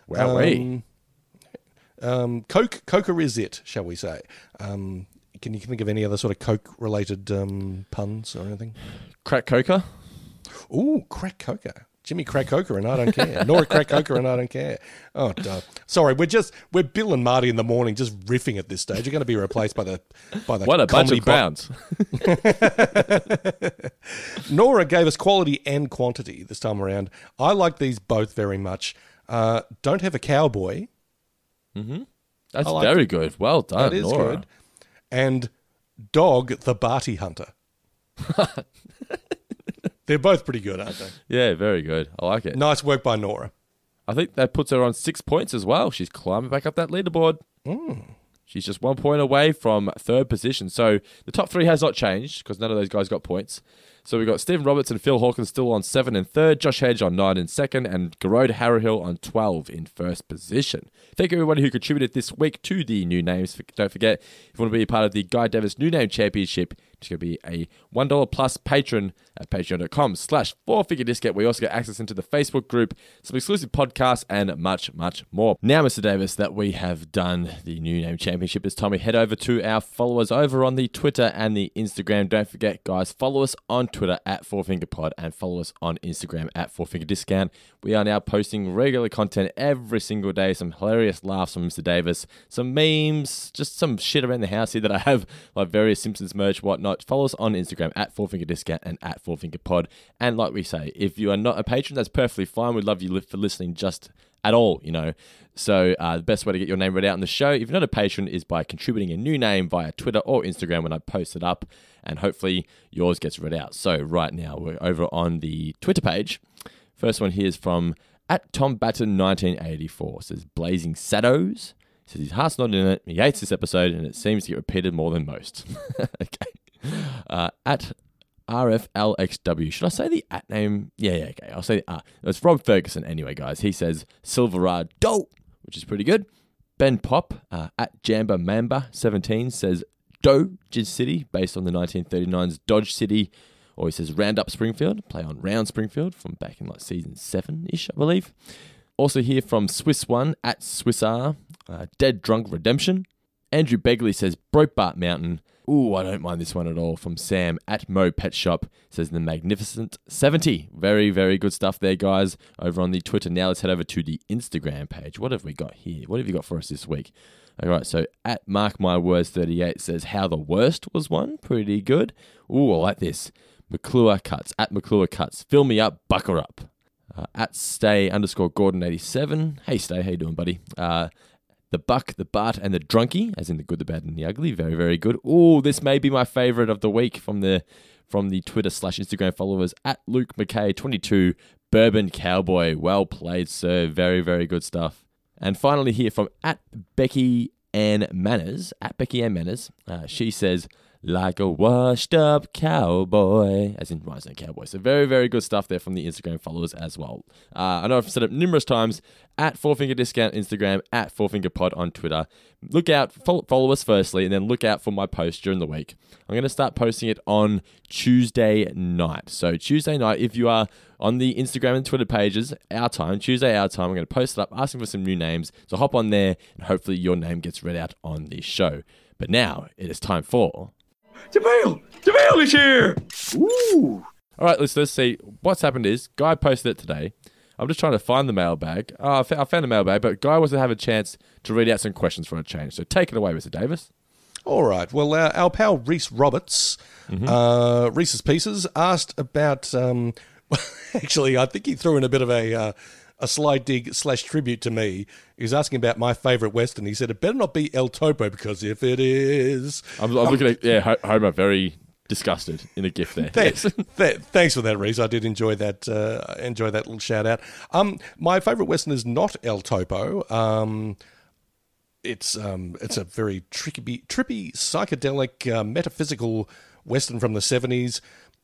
Wowee. Um, um, Coke, Coker is it, shall we say? Um, can you think of any other sort of Coke related um, puns or anything? Crack Coker. Ooh, crack coker. Jimmy crack coker and I don't care. Nora crack coker and I don't care. Oh, duh. sorry. We're just we're Bill and Marty in the morning, just riffing at this stage. You're going to be replaced by the by the What a bunch of clowns. Nora gave us quality and quantity this time around. I like these both very much. Uh, don't have a cowboy. Mm-hmm. That's I like very it. good. Well done, That is Nora. good. And dog the Barty hunter. They're both pretty good, aren't they? Yeah, very good. I like it. Nice work by Nora. I think that puts her on six points as well. She's climbing back up that leaderboard. Mm. She's just one point away from third position. So the top three has not changed because none of those guys got points. So we've got Stephen Roberts and Phil Hawkins still on seven and third, Josh Hedge on nine and second, and Garode Harrowhill on 12 in first position. Thank you everybody who contributed this week to the new names. Don't forget, if you want to be a part of the Guy Davis New Name Championship, it's going to be a $1 plus patron at patreon.com slash four finger discount. We also get access into the Facebook group, some exclusive podcasts, and much, much more. Now, Mr. Davis, that we have done the New Name Championship, it's time we head over to our followers over on the Twitter and the Instagram. Don't forget, guys, follow us on Twitter at Four Finger Pod and follow us on Instagram at Four Finger Discount. We are now posting regular content every single day, some hilarious laughs from Mr. Davis, some memes, just some shit around the house here that I have, like various Simpsons merch, whatnot. Follow us on Instagram at Four Finger Discount and at Four Finger Pod. And like we say, if you are not a patron, that's perfectly fine. We'd love you for listening just at all, you know. So uh, the best way to get your name read out on the show, if you're not a patron, is by contributing a new name via Twitter or Instagram when I post it up, and hopefully yours gets read out. So right now we're over on the Twitter page. First one here is from at Tom Batten 1984. Says Blazing Shadows. Says his heart's not in it. He hates this episode, and it seems to get repeated more than most. okay. Uh, at RFLXW. Should I say the at name? Yeah, yeah, okay. I'll say the uh. It's Rob Ferguson anyway, guys. He says Silverado, which is pretty good. Ben Pop uh, at Jamba Mamba 17 says Dodge City, based on the 1939's Dodge City, or he says Roundup Springfield, play on Round Springfield from back in like season seven ish, I believe. Also here from Swiss One at Swissar, uh, Dead Drunk Redemption. Andrew Begley says Brokebart Mountain. Ooh, I don't mind this one at all. From Sam at Mo Pet Shop says the Magnificent 70. Very, very good stuff there, guys. Over on the Twitter. Now let's head over to the Instagram page. What have we got here? What have you got for us this week? All right, so at Mark My Words 38 says How the Worst was one. Pretty good. Ooh, I like this. McClure Cuts. At McClure Cuts. Fill me up, bucker up. Uh, at stay underscore Gordon 87. Hey, stay. How you doing, buddy? Uh, the Buck, the Bart, and the Drunkie, as in the good, the bad, and the ugly. Very, very good. Oh, this may be my favorite of the week from the from the Twitter slash Instagram followers at Luke McKay 22 Bourbon Cowboy. Well played, sir. Very, very good stuff. And finally, here from at Becky Ann Manners, at Becky Ann Manners, uh, she says, like a washed up cowboy, as in Rising Cowboy. So, very, very good stuff there from the Instagram followers as well. Uh, I know I've said it numerous times at Four Finger Discount Instagram, at Four Finger Pod on Twitter. Look out, follow, follow us firstly, and then look out for my post during the week. I'm going to start posting it on Tuesday night. So, Tuesday night, if you are on the Instagram and Twitter pages, our time, Tuesday, our time, I'm going to post it up asking for some new names. So, hop on there, and hopefully your name gets read out on this show. But now it is time for. Jamil! Jamil is here! Ooh. All right, let's, let's see. What's happened is Guy posted it today. I'm just trying to find the mailbag. Oh, I, found the mailbag, but Guy wants to have a chance to read out some questions for a change. So take it away, Mr. Davis. All right. Well, uh, our pal Reese Roberts, uh, Reese's Pieces, asked about. Um, actually, I think he threw in a bit of a uh, a sly dig slash tribute to me. He was asking about my favourite western. He said it better not be El Topo because if it is, I'm, I'm looking at yeah, Homer very disgusted in a gift there. Thanks, Yes. th- thanks for that, Reese. I did enjoy that. Uh, enjoy that little shout out. Um, my favourite western is not El Topo. Um, it's um, it's a very tricky, trippy, psychedelic, uh, metaphysical western from the seventies.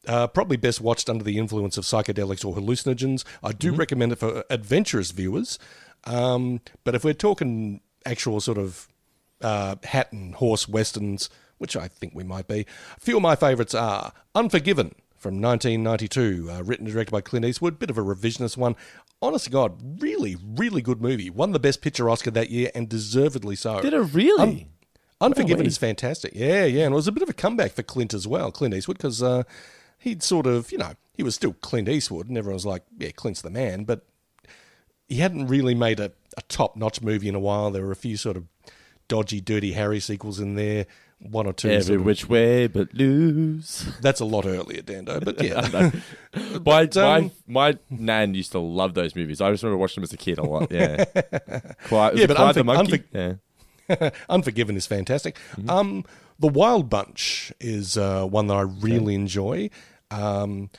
Uh, probably best watched under the influence of psychedelics or hallucinogens. I do recommend it for adventurous viewers. Um, but if we're talking actual sort of uh, hat and horse westerns, which I think we might be, a few of my favourites are Unforgiven from 1992, uh, written and directed by Clint Eastwood. Bit of a revisionist one. Honest to God, really, really good movie. Won the Best Picture Oscar that year and deservedly so. Did it really? Un- Unforgiven is fantastic. Yeah, yeah. And it was a bit of a comeback for Clint as well, Clint Eastwood, because uh, he'd sort of, you know, he was still Clint Eastwood, and everyone was like, yeah, Clint's the man, but he hadn't really made a, a top notch movie in a while. There were a few sort of dodgy, dirty Harry sequels in there, one or two. Every sort of- which way but lose. that's a lot earlier, Dando, but yeah. my, But, um, my my nan used to love those movies. I just remember watching them as a kid a lot. Yeah, Quiet, Yeah, but Quiet the Unfor- monkey. Unfor- yeah, Unforgiven is fantastic. Mm-hmm. Um, the Wild Bunch is uh, one that I really enjoy. Um,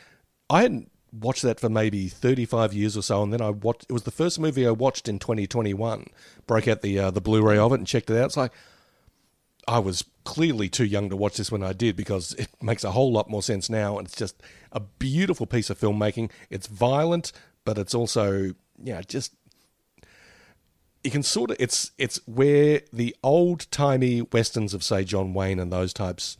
I hadn't watched that for maybe 35 years or so, and then I watched. It was the first movie I watched in 2021. Broke out the uh, the Blu-ray of it and checked it out. It's like I was clearly too young to watch this when I did because it makes a whole lot more sense now, and it's just a beautiful piece of filmmaking. It's violent, but it's also yeah, just you can sort of it's it's where the old timey westerns of say John Wayne and those types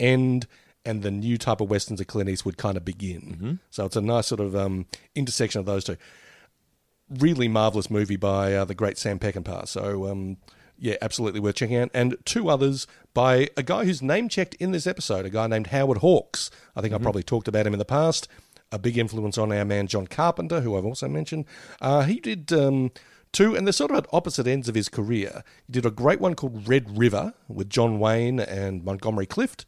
end, and the new type of westerns of Clint Eastwood would kind of begin. So it's a nice sort of um, intersection of those two. Really marvelous movie by uh, the great Sam Peckinpah. So um, yeah, absolutely worth checking out. And two others by a guy who's name checked in this episode, a guy named Howard Hawks. I think I probably talked about him in the past. A big influence on our man John Carpenter, who I've also mentioned. Uh, he did um, two, and they're sort of at opposite ends of his career. He did a great one called Red River with John Wayne and Montgomery Clift.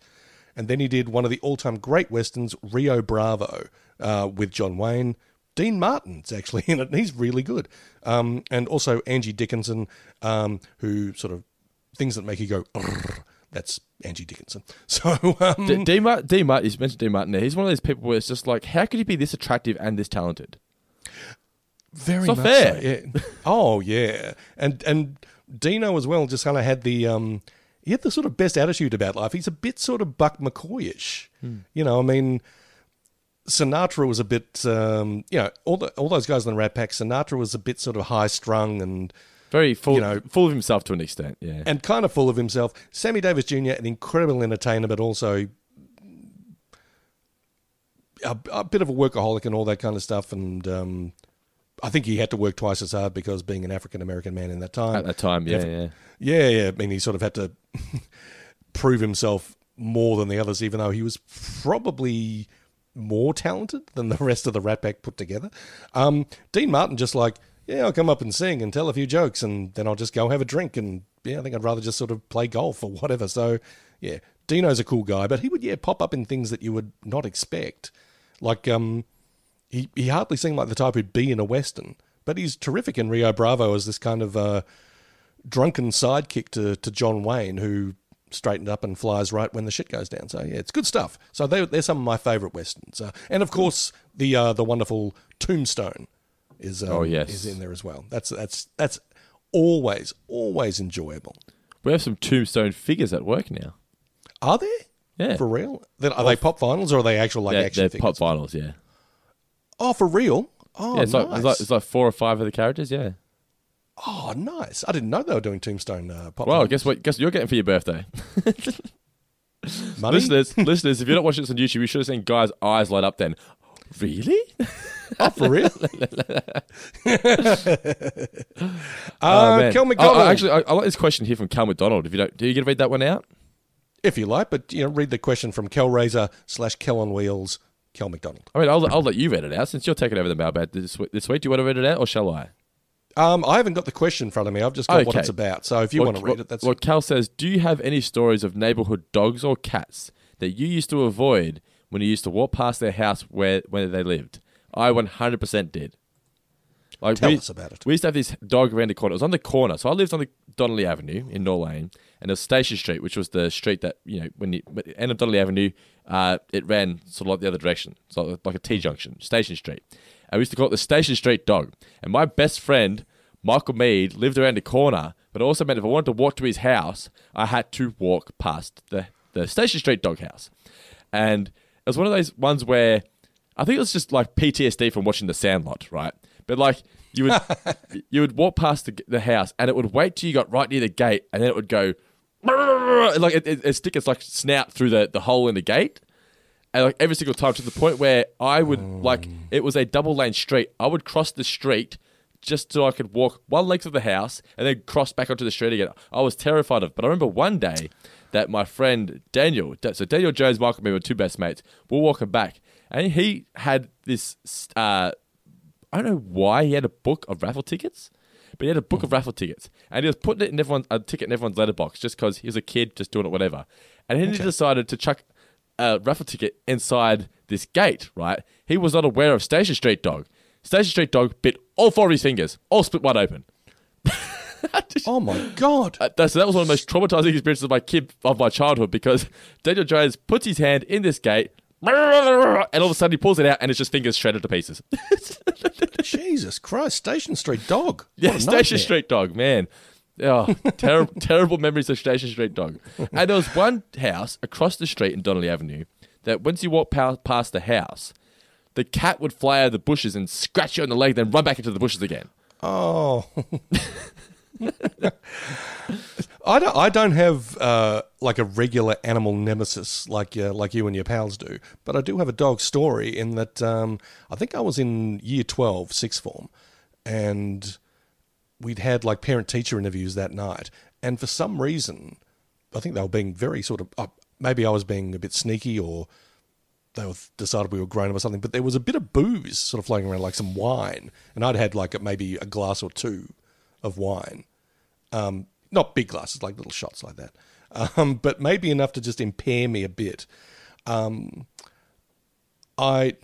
And then he did one of the all time great westerns, Rio Bravo, uh, with John Wayne. Dean Martin's actually in it, and he's really good. Um, and also Angie Dickinson, um, who sort of things that make you go, that's Angie Dickinson. So, um, D- D. Martin, D. Martin, you mentioned D. Martin there. He's one of those people where it's just like, how could he be this attractive and this talented? Very It's not much fair. so, yeah. Oh yeah, and and Dino as well just kind of had the um he had the sort of best attitude about life. He's a bit sort of Buck McCoyish, you know. I mean, Sinatra was a bit um you know all the all those guys in the Rat Pack. Sinatra was a bit sort of high strung and Very full, You know- full of himself to an extent. Yeah, and kind of full of himself. Sammy Davis Jr. an incredible entertainer, but also a, a bit of a workaholic and all that kind of stuff. And um, I think he had to work twice as hard because being an African American man in that time. at that time, yeah, yeah. Yeah, yeah. I mean, he sort of had to prove himself more than the others, even though he was probably more talented than the rest of the Rat Pack put together. Um, Dean Martin just like, yeah, I'll come up and sing and tell a few jokes, and then I'll just go have a drink, and yeah, I think I'd rather just sort of play golf or whatever. So yeah, Dino's a cool guy, but he would yeah pop up in things that you would not expect, like um, he he hardly seemed like the type who'd be in a western, but he's terrific in Rio Bravo as this kind of uh, drunken sidekick to, to John Wayne who straightened up and flies right when the shit goes down. So yeah, it's good stuff. So they, they're some of my favourite westerns, uh, and of course the uh, the wonderful Tombstone is um, Oh, yes. is in there as well. That's that's that's always always enjoyable. We have some tombstone figures at work now. Are there? Yeah. For real? Then Are they pop vinyls or are they actual like they're, action they're figures? pop vinyls, yeah. Oh, for real? Oh, yeah, it's, nice. like, it's, like, it's like four or five of the characters, yeah. oh, nice. I didn't know they were doing Tombstone uh, pop. Well, guess what? Guess what you're getting for your birthday. Listeners, listeners, if you're not watching this on YouTube, you should have seen Guy's eyes light up then. Really? Oh, for real? Oh, uh, man. Kel Oh, McDonald. oh, actually, I, I like this question here from Cal McDonald. If you don't, do you get to read that one out? if you like, but you know, read the question from Kel Razor slash Kel on Wheels, Kel McDonald. I mean, I'll, I'll let you read it out since you're taking over the mailbag this week. This week, do you want to read it out, or shall I? Um, I haven't got the question in front of me. I've just got what it's about. So if you Well, want to read it, that's well. Cal says, "Do you have any stories of neighborhood dogs or cats that you used to avoid when you used to walk past their house where where they lived?" I 100% did. Like Tell we, us about it. We used to have this dog around the corner. It was on the corner, so I lived on the Donnelly Avenue in Norlane, and it was Station Street, which was the street that you know when you end of Donnelly Avenue, uh, it ran sort of like the other direction, so like a T junction, Station Street. And we used to call it the Station Street dog. And my best friend Michael Mead lived around the corner but it also meant if I wanted to walk to his house, I had to walk past the, the Station Street dog house. And it was one of those ones where I think it was just like PTSD from watching The Sandlot, right? But like you would you would walk past the, the house and it would wait till you got right near the gate and then it would go like it, it, its like snout through the, the hole in the gate and like every single time to the point where I would like it was a double lane street. I would cross the street just so I could walk one length of the house and then cross back onto the street again. I was terrified of. it. But I remember one day that my friend Daniel, so Daniel Jones, Michael, and me were two best mates. We We're walking back, and he had this. Uh, I don't know why he had a book of raffle tickets. But he had a book of raffle tickets, and he was putting it in everyone's a ticket in everyone's letterbox just because he was a kid, just doing it whatever. And then he decided to chuck a raffle ticket inside this gate, right? He was not aware of Station Street Dog. Station Street Dog bit all four of his fingers, all split wide open. Oh my god! Uh, that, so that was one of the most traumatizing experiences of my kid of my childhood because Daniel Jones puts his hand in this gate, and all of a sudden he pulls it out, and it's just fingers shredded to pieces. Jesus Christ! Station Street Dog. yeah, Station nightmare. Street Dog, man. Oh, terrible, terrible memories of Station Street Dog. And there was one house across the street in Donnelly Avenue that once you walk past the house, the cat would fly out of the bushes and scratch you on the leg, then run back into the bushes again. Oh. I don't. I don't have uh, like a regular animal nemesis like uh, like you and your pals do, but I do have a dog story. In that, um, I think I was in year twelve, sixth form, and we'd had like parent teacher interviews that night, and for some reason, I think they were being very sort of. Uh, maybe I was being a bit sneaky, or they were, decided we were grown up or something. But there was a bit of booze sort of floating around, like some wine, and I'd had like maybe a glass or two of wine. Um, not big glasses, like little shots like that, um, but maybe enough to just impair me a bit. Um, I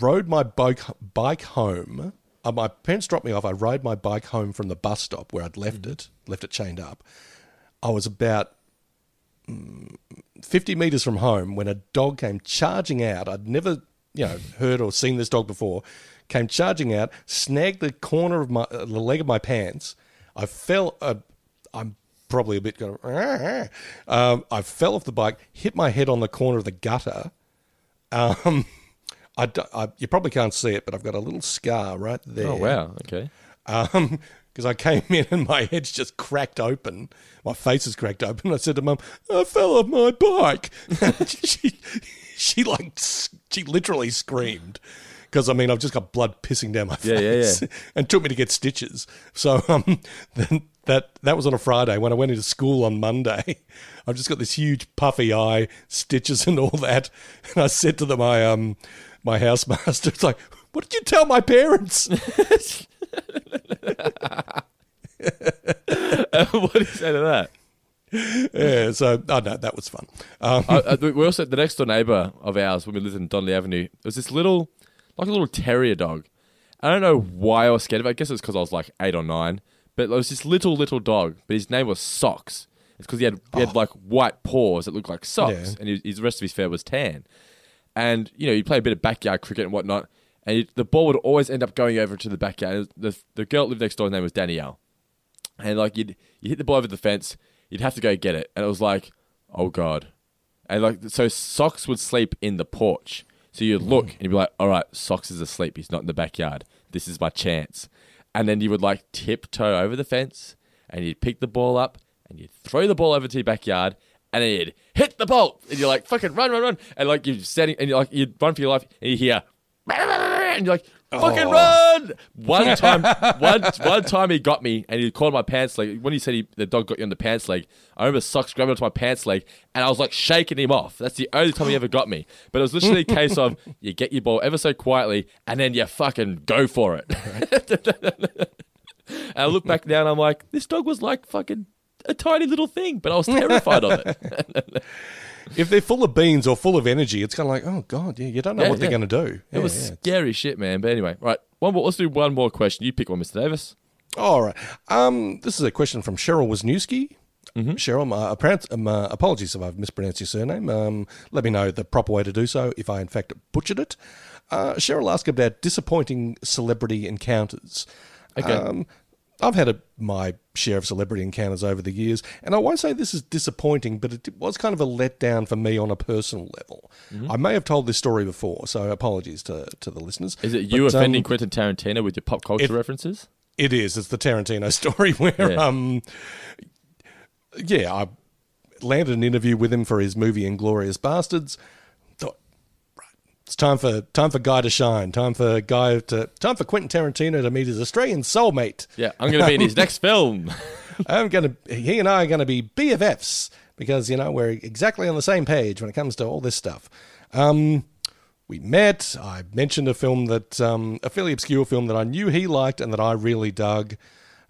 rode my bike bike home. Uh, my parents dropped me off. I rode my bike home from the bus stop where I'd left it, left it chained up. I was about mm, 50 meters from home when a dog came charging out. I'd never, you know, heard or seen this dog before. Came charging out, snagged the corner of my uh, the leg of my pants. I fell. Uh, I'm probably a bit going. Um, I fell off the bike, hit my head on the corner of the gutter. Um, I, I- you probably can't see it, but I've got a little scar right there. Oh wow, okay. Um, because I came in and my head's just cracked open. My face is cracked open. I said to mum, I fell off my bike. she, she like, she literally screamed. Because I mean, I've just got blood pissing down my Yeah, yeah, face, yeah. and took me to get stitches. So um, then that that was on a Friday. When I went into school on Monday, I've just got this huge puffy eye, stitches and all that. And I said to them, my um, my housemaster, it's like, what did you tell my parents? what did you say to that? yeah, so oh no, that was fun. Um, I, we also the next door neighbor of ours when we lived in Donnelly Avenue was this little, like a little terrier dog. I don't know why I was scared of it. I guess it's because I was like eight or nine. But there was this little little dog, but his name was Socks. It's because he had he had oh. like white paws that looked like socks, Oh. Yeah. and his, his rest of his fur was tan. And you know, you play a bit of backyard cricket and whatnot, and you, the ball would always end up going over to the backyard. The the girl that lived next door, her name was Danielle, and like you'd you hit the ball over the fence, you'd have to go get it, and it was like, oh god, and like so socks would sleep in the porch, so you'd mm. look and you'd be like, all right, socks is asleep, he's not in the backyard, this is my chance, and then you would like tiptoe over the fence, and you'd pick the ball up, and you'd throw the ball over to your backyard. And then you'd hit the ball, and you're like, "Fucking run, run, run!" And like you're standing, and you're like, you'd run for your life, and you hear, and you're like, fucking Oh. run! One time, one one time he got me, and he called my pants leg. When he said he, the dog got you on the pants leg, I remember socks grabbing onto my pants leg, and I was like shaking him off. That's the only time he ever got me. But it was literally a case of you get your ball ever so quietly, and then you fucking go for it. and I look back now, and I'm like, this dog was like fucking a tiny little thing, but I was terrified of it. If they're full of beans or full of energy, it's kind of like, oh god, yeah, you don't know Yeah, what they're yeah. going to do. It was Yeah, scary shit, man. But anyway, right. One more. Let's do one more question. You pick one, Mr. Davis. All right. Um, this is a question from Cheryl Wisniewski. Cheryl, my, apparent- um, uh, apologies if I've mispronounced your surname. Um, let me know the proper way to do so if I, in fact, butchered it. Uh, Cheryl asked about disappointing celebrity encounters. Okay. Um, I've had a, my share of celebrity encounters over the years, and I won't say this is disappointing, but it was kind of a letdown for me on a personal level. Mm-hmm. I may have told this story before, so apologies to, to the listeners. Is it you But, um, offending Quentin Tarantino with your pop culture it- references? It is. It's the Tarantino story where, Yeah. um, yeah, I landed an interview with him for his movie Inglourious Basterds. It's time for time for Guy to shine. Time for Guy to time for Quentin Tarantino to meet his Australian soulmate. Yeah, I'm going to be in his next film. I'm gonna. He and I are gonna be BFFs because you know we're exactly on the same page when it comes to all this stuff. Um, we met. I mentioned a film that um, a fairly obscure film that I knew he liked and that I really dug.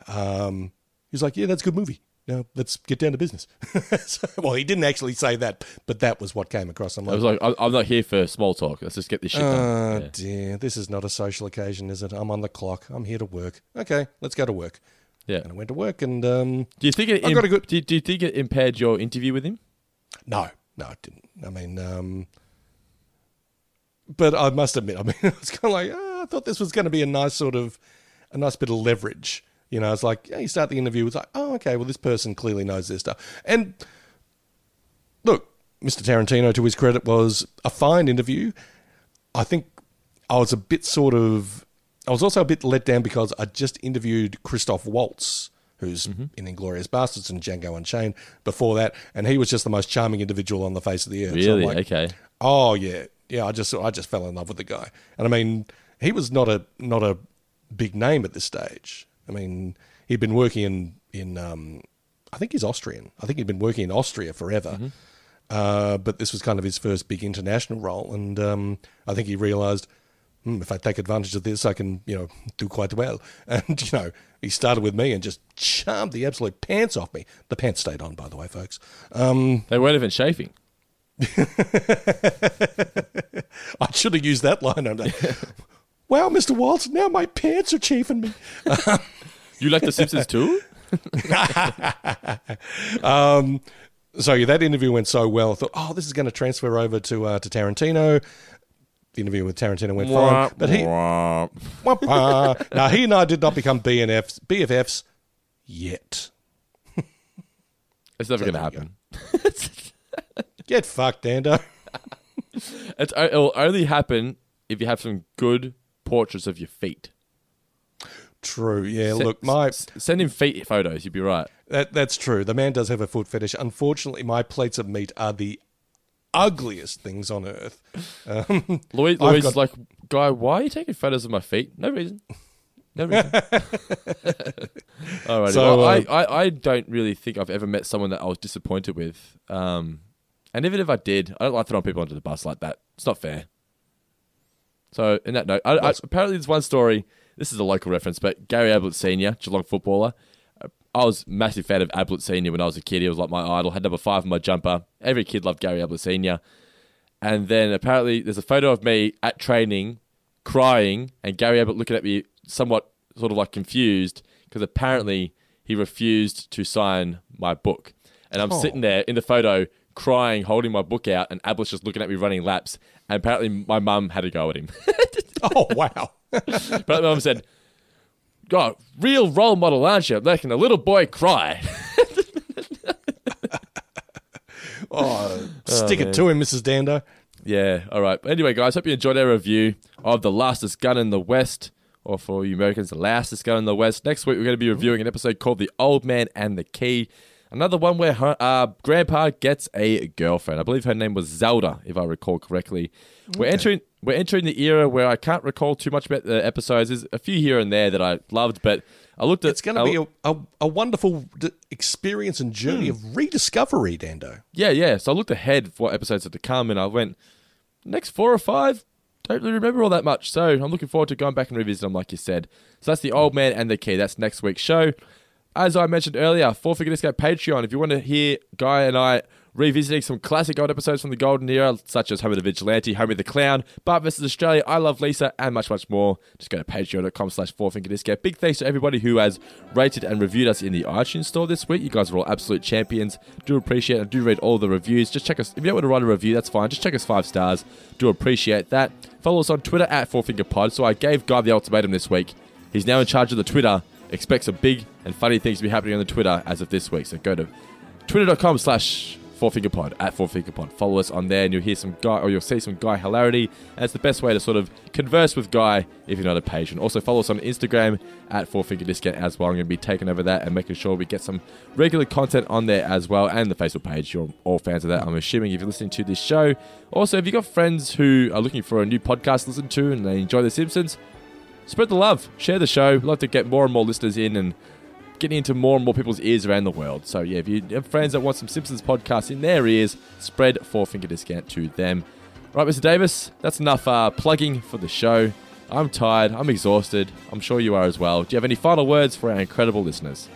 Um, he was like, "Yeah, that's a good movie. Now let's get down to business." so, well, he didn't actually say that, but that was what came across. I'm I was like, "I- I'm not here for small talk. Let's just get this shit Oh done. Yeah. dear, this is not a social occasion, is it? I'm on the clock. I'm here to work. Okay, let's go to work. Yeah. And I went to work, and um, Do you think it? I im- got a good. do, do you think it impaired your interview with him? No, no, it didn't. I mean, um, but I must admit, I mean, I was kind of like, oh, I thought this was going to be a nice sort of, a nice bit of leverage. You know, it's like, yeah, you start the interview, it's like, oh, okay, well, this person clearly knows this stuff. And look, Mr. Tarantino, to his credit, was a fine interview. I think I was a bit sort of, I was also a bit let down because I just interviewed Christoph Waltz, who's mm-hmm. in Inglourious Basterds and Django Unchained before that, and he was just the most charming individual on the face of the earth. So Really? like, okay. Oh yeah, yeah. I just I just fell in love with the guy, and I mean, he was not a not a big name at this stage. I mean, he'd been working in in um, I think he's Austrian. I think he'd been working in Austria forever. Uh, but this was kind of his first big international role, and um, I think he realised hmm, if I take advantage of this, I can you know do quite well. And you know, he started with me and just charmed the absolute pants off me. The pants stayed on, by the way, folks. Um, They weren't even chafing. I should have used that line. Wow, Mr. Waltz, now my pants are chafing me. You like The Simpsons too? um, so yeah, that interview went so well. I thought, oh, this is going to transfer over to uh, to Tarantino. The interview with Tarantino went fine, but he, now he and I did not become BNFs, BFFs yet. It's never So going to happen. Get fucked, Dando. It's, it'll only happen if you have some good portraits of your feet. True. Yeah. Look, my send him feet photos. You'd be right. That that's true. The man does have a foot fetish. Unfortunately, my plates of meat are the ugliest things on earth. Um, Louise got- like, guy, why are you taking photos of my feet? No reason. No reason. All right. So, well, uh, I, I, I don't really think I've ever met someone that I was disappointed with. Um, and even if I did, I don't like throwing people under the bus like that. It's not fair. So, in that note, I, I, apparently there's one story. This is a local reference, but Gary Ablett Senior, Geelong footballer. uh, I was a massive fan of Ablett Senior when I was a kid. He was like my idol. Had number five on my jumper. Every kid loved Gary Ablett Senior. And then apparently there's a photo of me at training, crying, and Gary Ablett looking at me somewhat sort of like confused because apparently he refused to sign my book. And I'm Oh. sitting there in the photo crying, holding my book out, and Ablett's just looking at me running laps. And apparently my mum had a go at him. oh wow! but my mum said, God, real role model, aren't you? Making a little boy cry. Oh, stick oh, man. it to him, Mrs. Dando. Yeah, all right. But anyway, guys, hope you enjoyed our review of The Lastest Gun in the West, or for you Americans, The Lastest Gun in the West. Next week, we're going to be reviewing an episode called The Old Man and the Key. Another one where her, uh, Grandpa gets a girlfriend. I believe her name was Zelda, if I recall correctly. We're entering we're entering the era where I can't recall too much about the episodes. There's a few here and there that I loved, but I looked at It's going to be a, a, a wonderful experience and journey of rediscovery, Dando. Yeah, yeah. So I looked ahead for what episodes are to come, and I went next four or five. Don't really remember all that much, so I'm looking forward to going back and revisit them, like you said. So that's the old man and the key. That's next week's show. As I mentioned earlier, Four Finger Discount Patreon. If you want to hear Guy and I revisiting some classic old episodes from the golden era, such as Homer the Vigilante, Homer the Clown, Bart vs. Australia, I Love Lisa, and much, much more, just go to patreon.com slash Four Finger Big thanks to everybody who has rated and reviewed us in the iTunes store this week. You guys are all absolute champions. Do appreciate it. Do read all the reviews. Just check us. If you don't want to write a review, that's fine. Just check us five stars. Do appreciate that. Follow us on Twitter at Four Finger Pod. So I gave Guy the ultimatum this week. He's now in charge of the Twitter. Expect some big and funny things to be happening on the Twitter as of this week. So go to twitter.com slash fourfingerpod at fourfingerpod. Follow us on there and you'll hear some guy or you'll see some guy hilarity. It's the best way to sort of converse with Guy if you're not a patient. Also follow us on Instagram at fourfingerdiscount as well. I'm going to be taking over that and making sure we get some regular content on there as well and the Facebook page. You're all fans of that, I'm assuming, if you're listening to this show. Also, if you've got friends who are looking for a new podcast to listen to and they enjoy The Simpsons, spread the love, share the show. We'd love to get more and more listeners in and getting into more and more people's ears around the world. So yeah, if you have friends that want some Simpsons podcasts in their ears, spread Four Finger Discount to them. Right, Mr. Davis, that's enough uh, plugging for the show. I'm tired. I'm exhausted. I'm sure you are as well. Do you have any final words for our incredible listeners?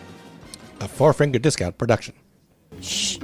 A four finger discount production. Shh.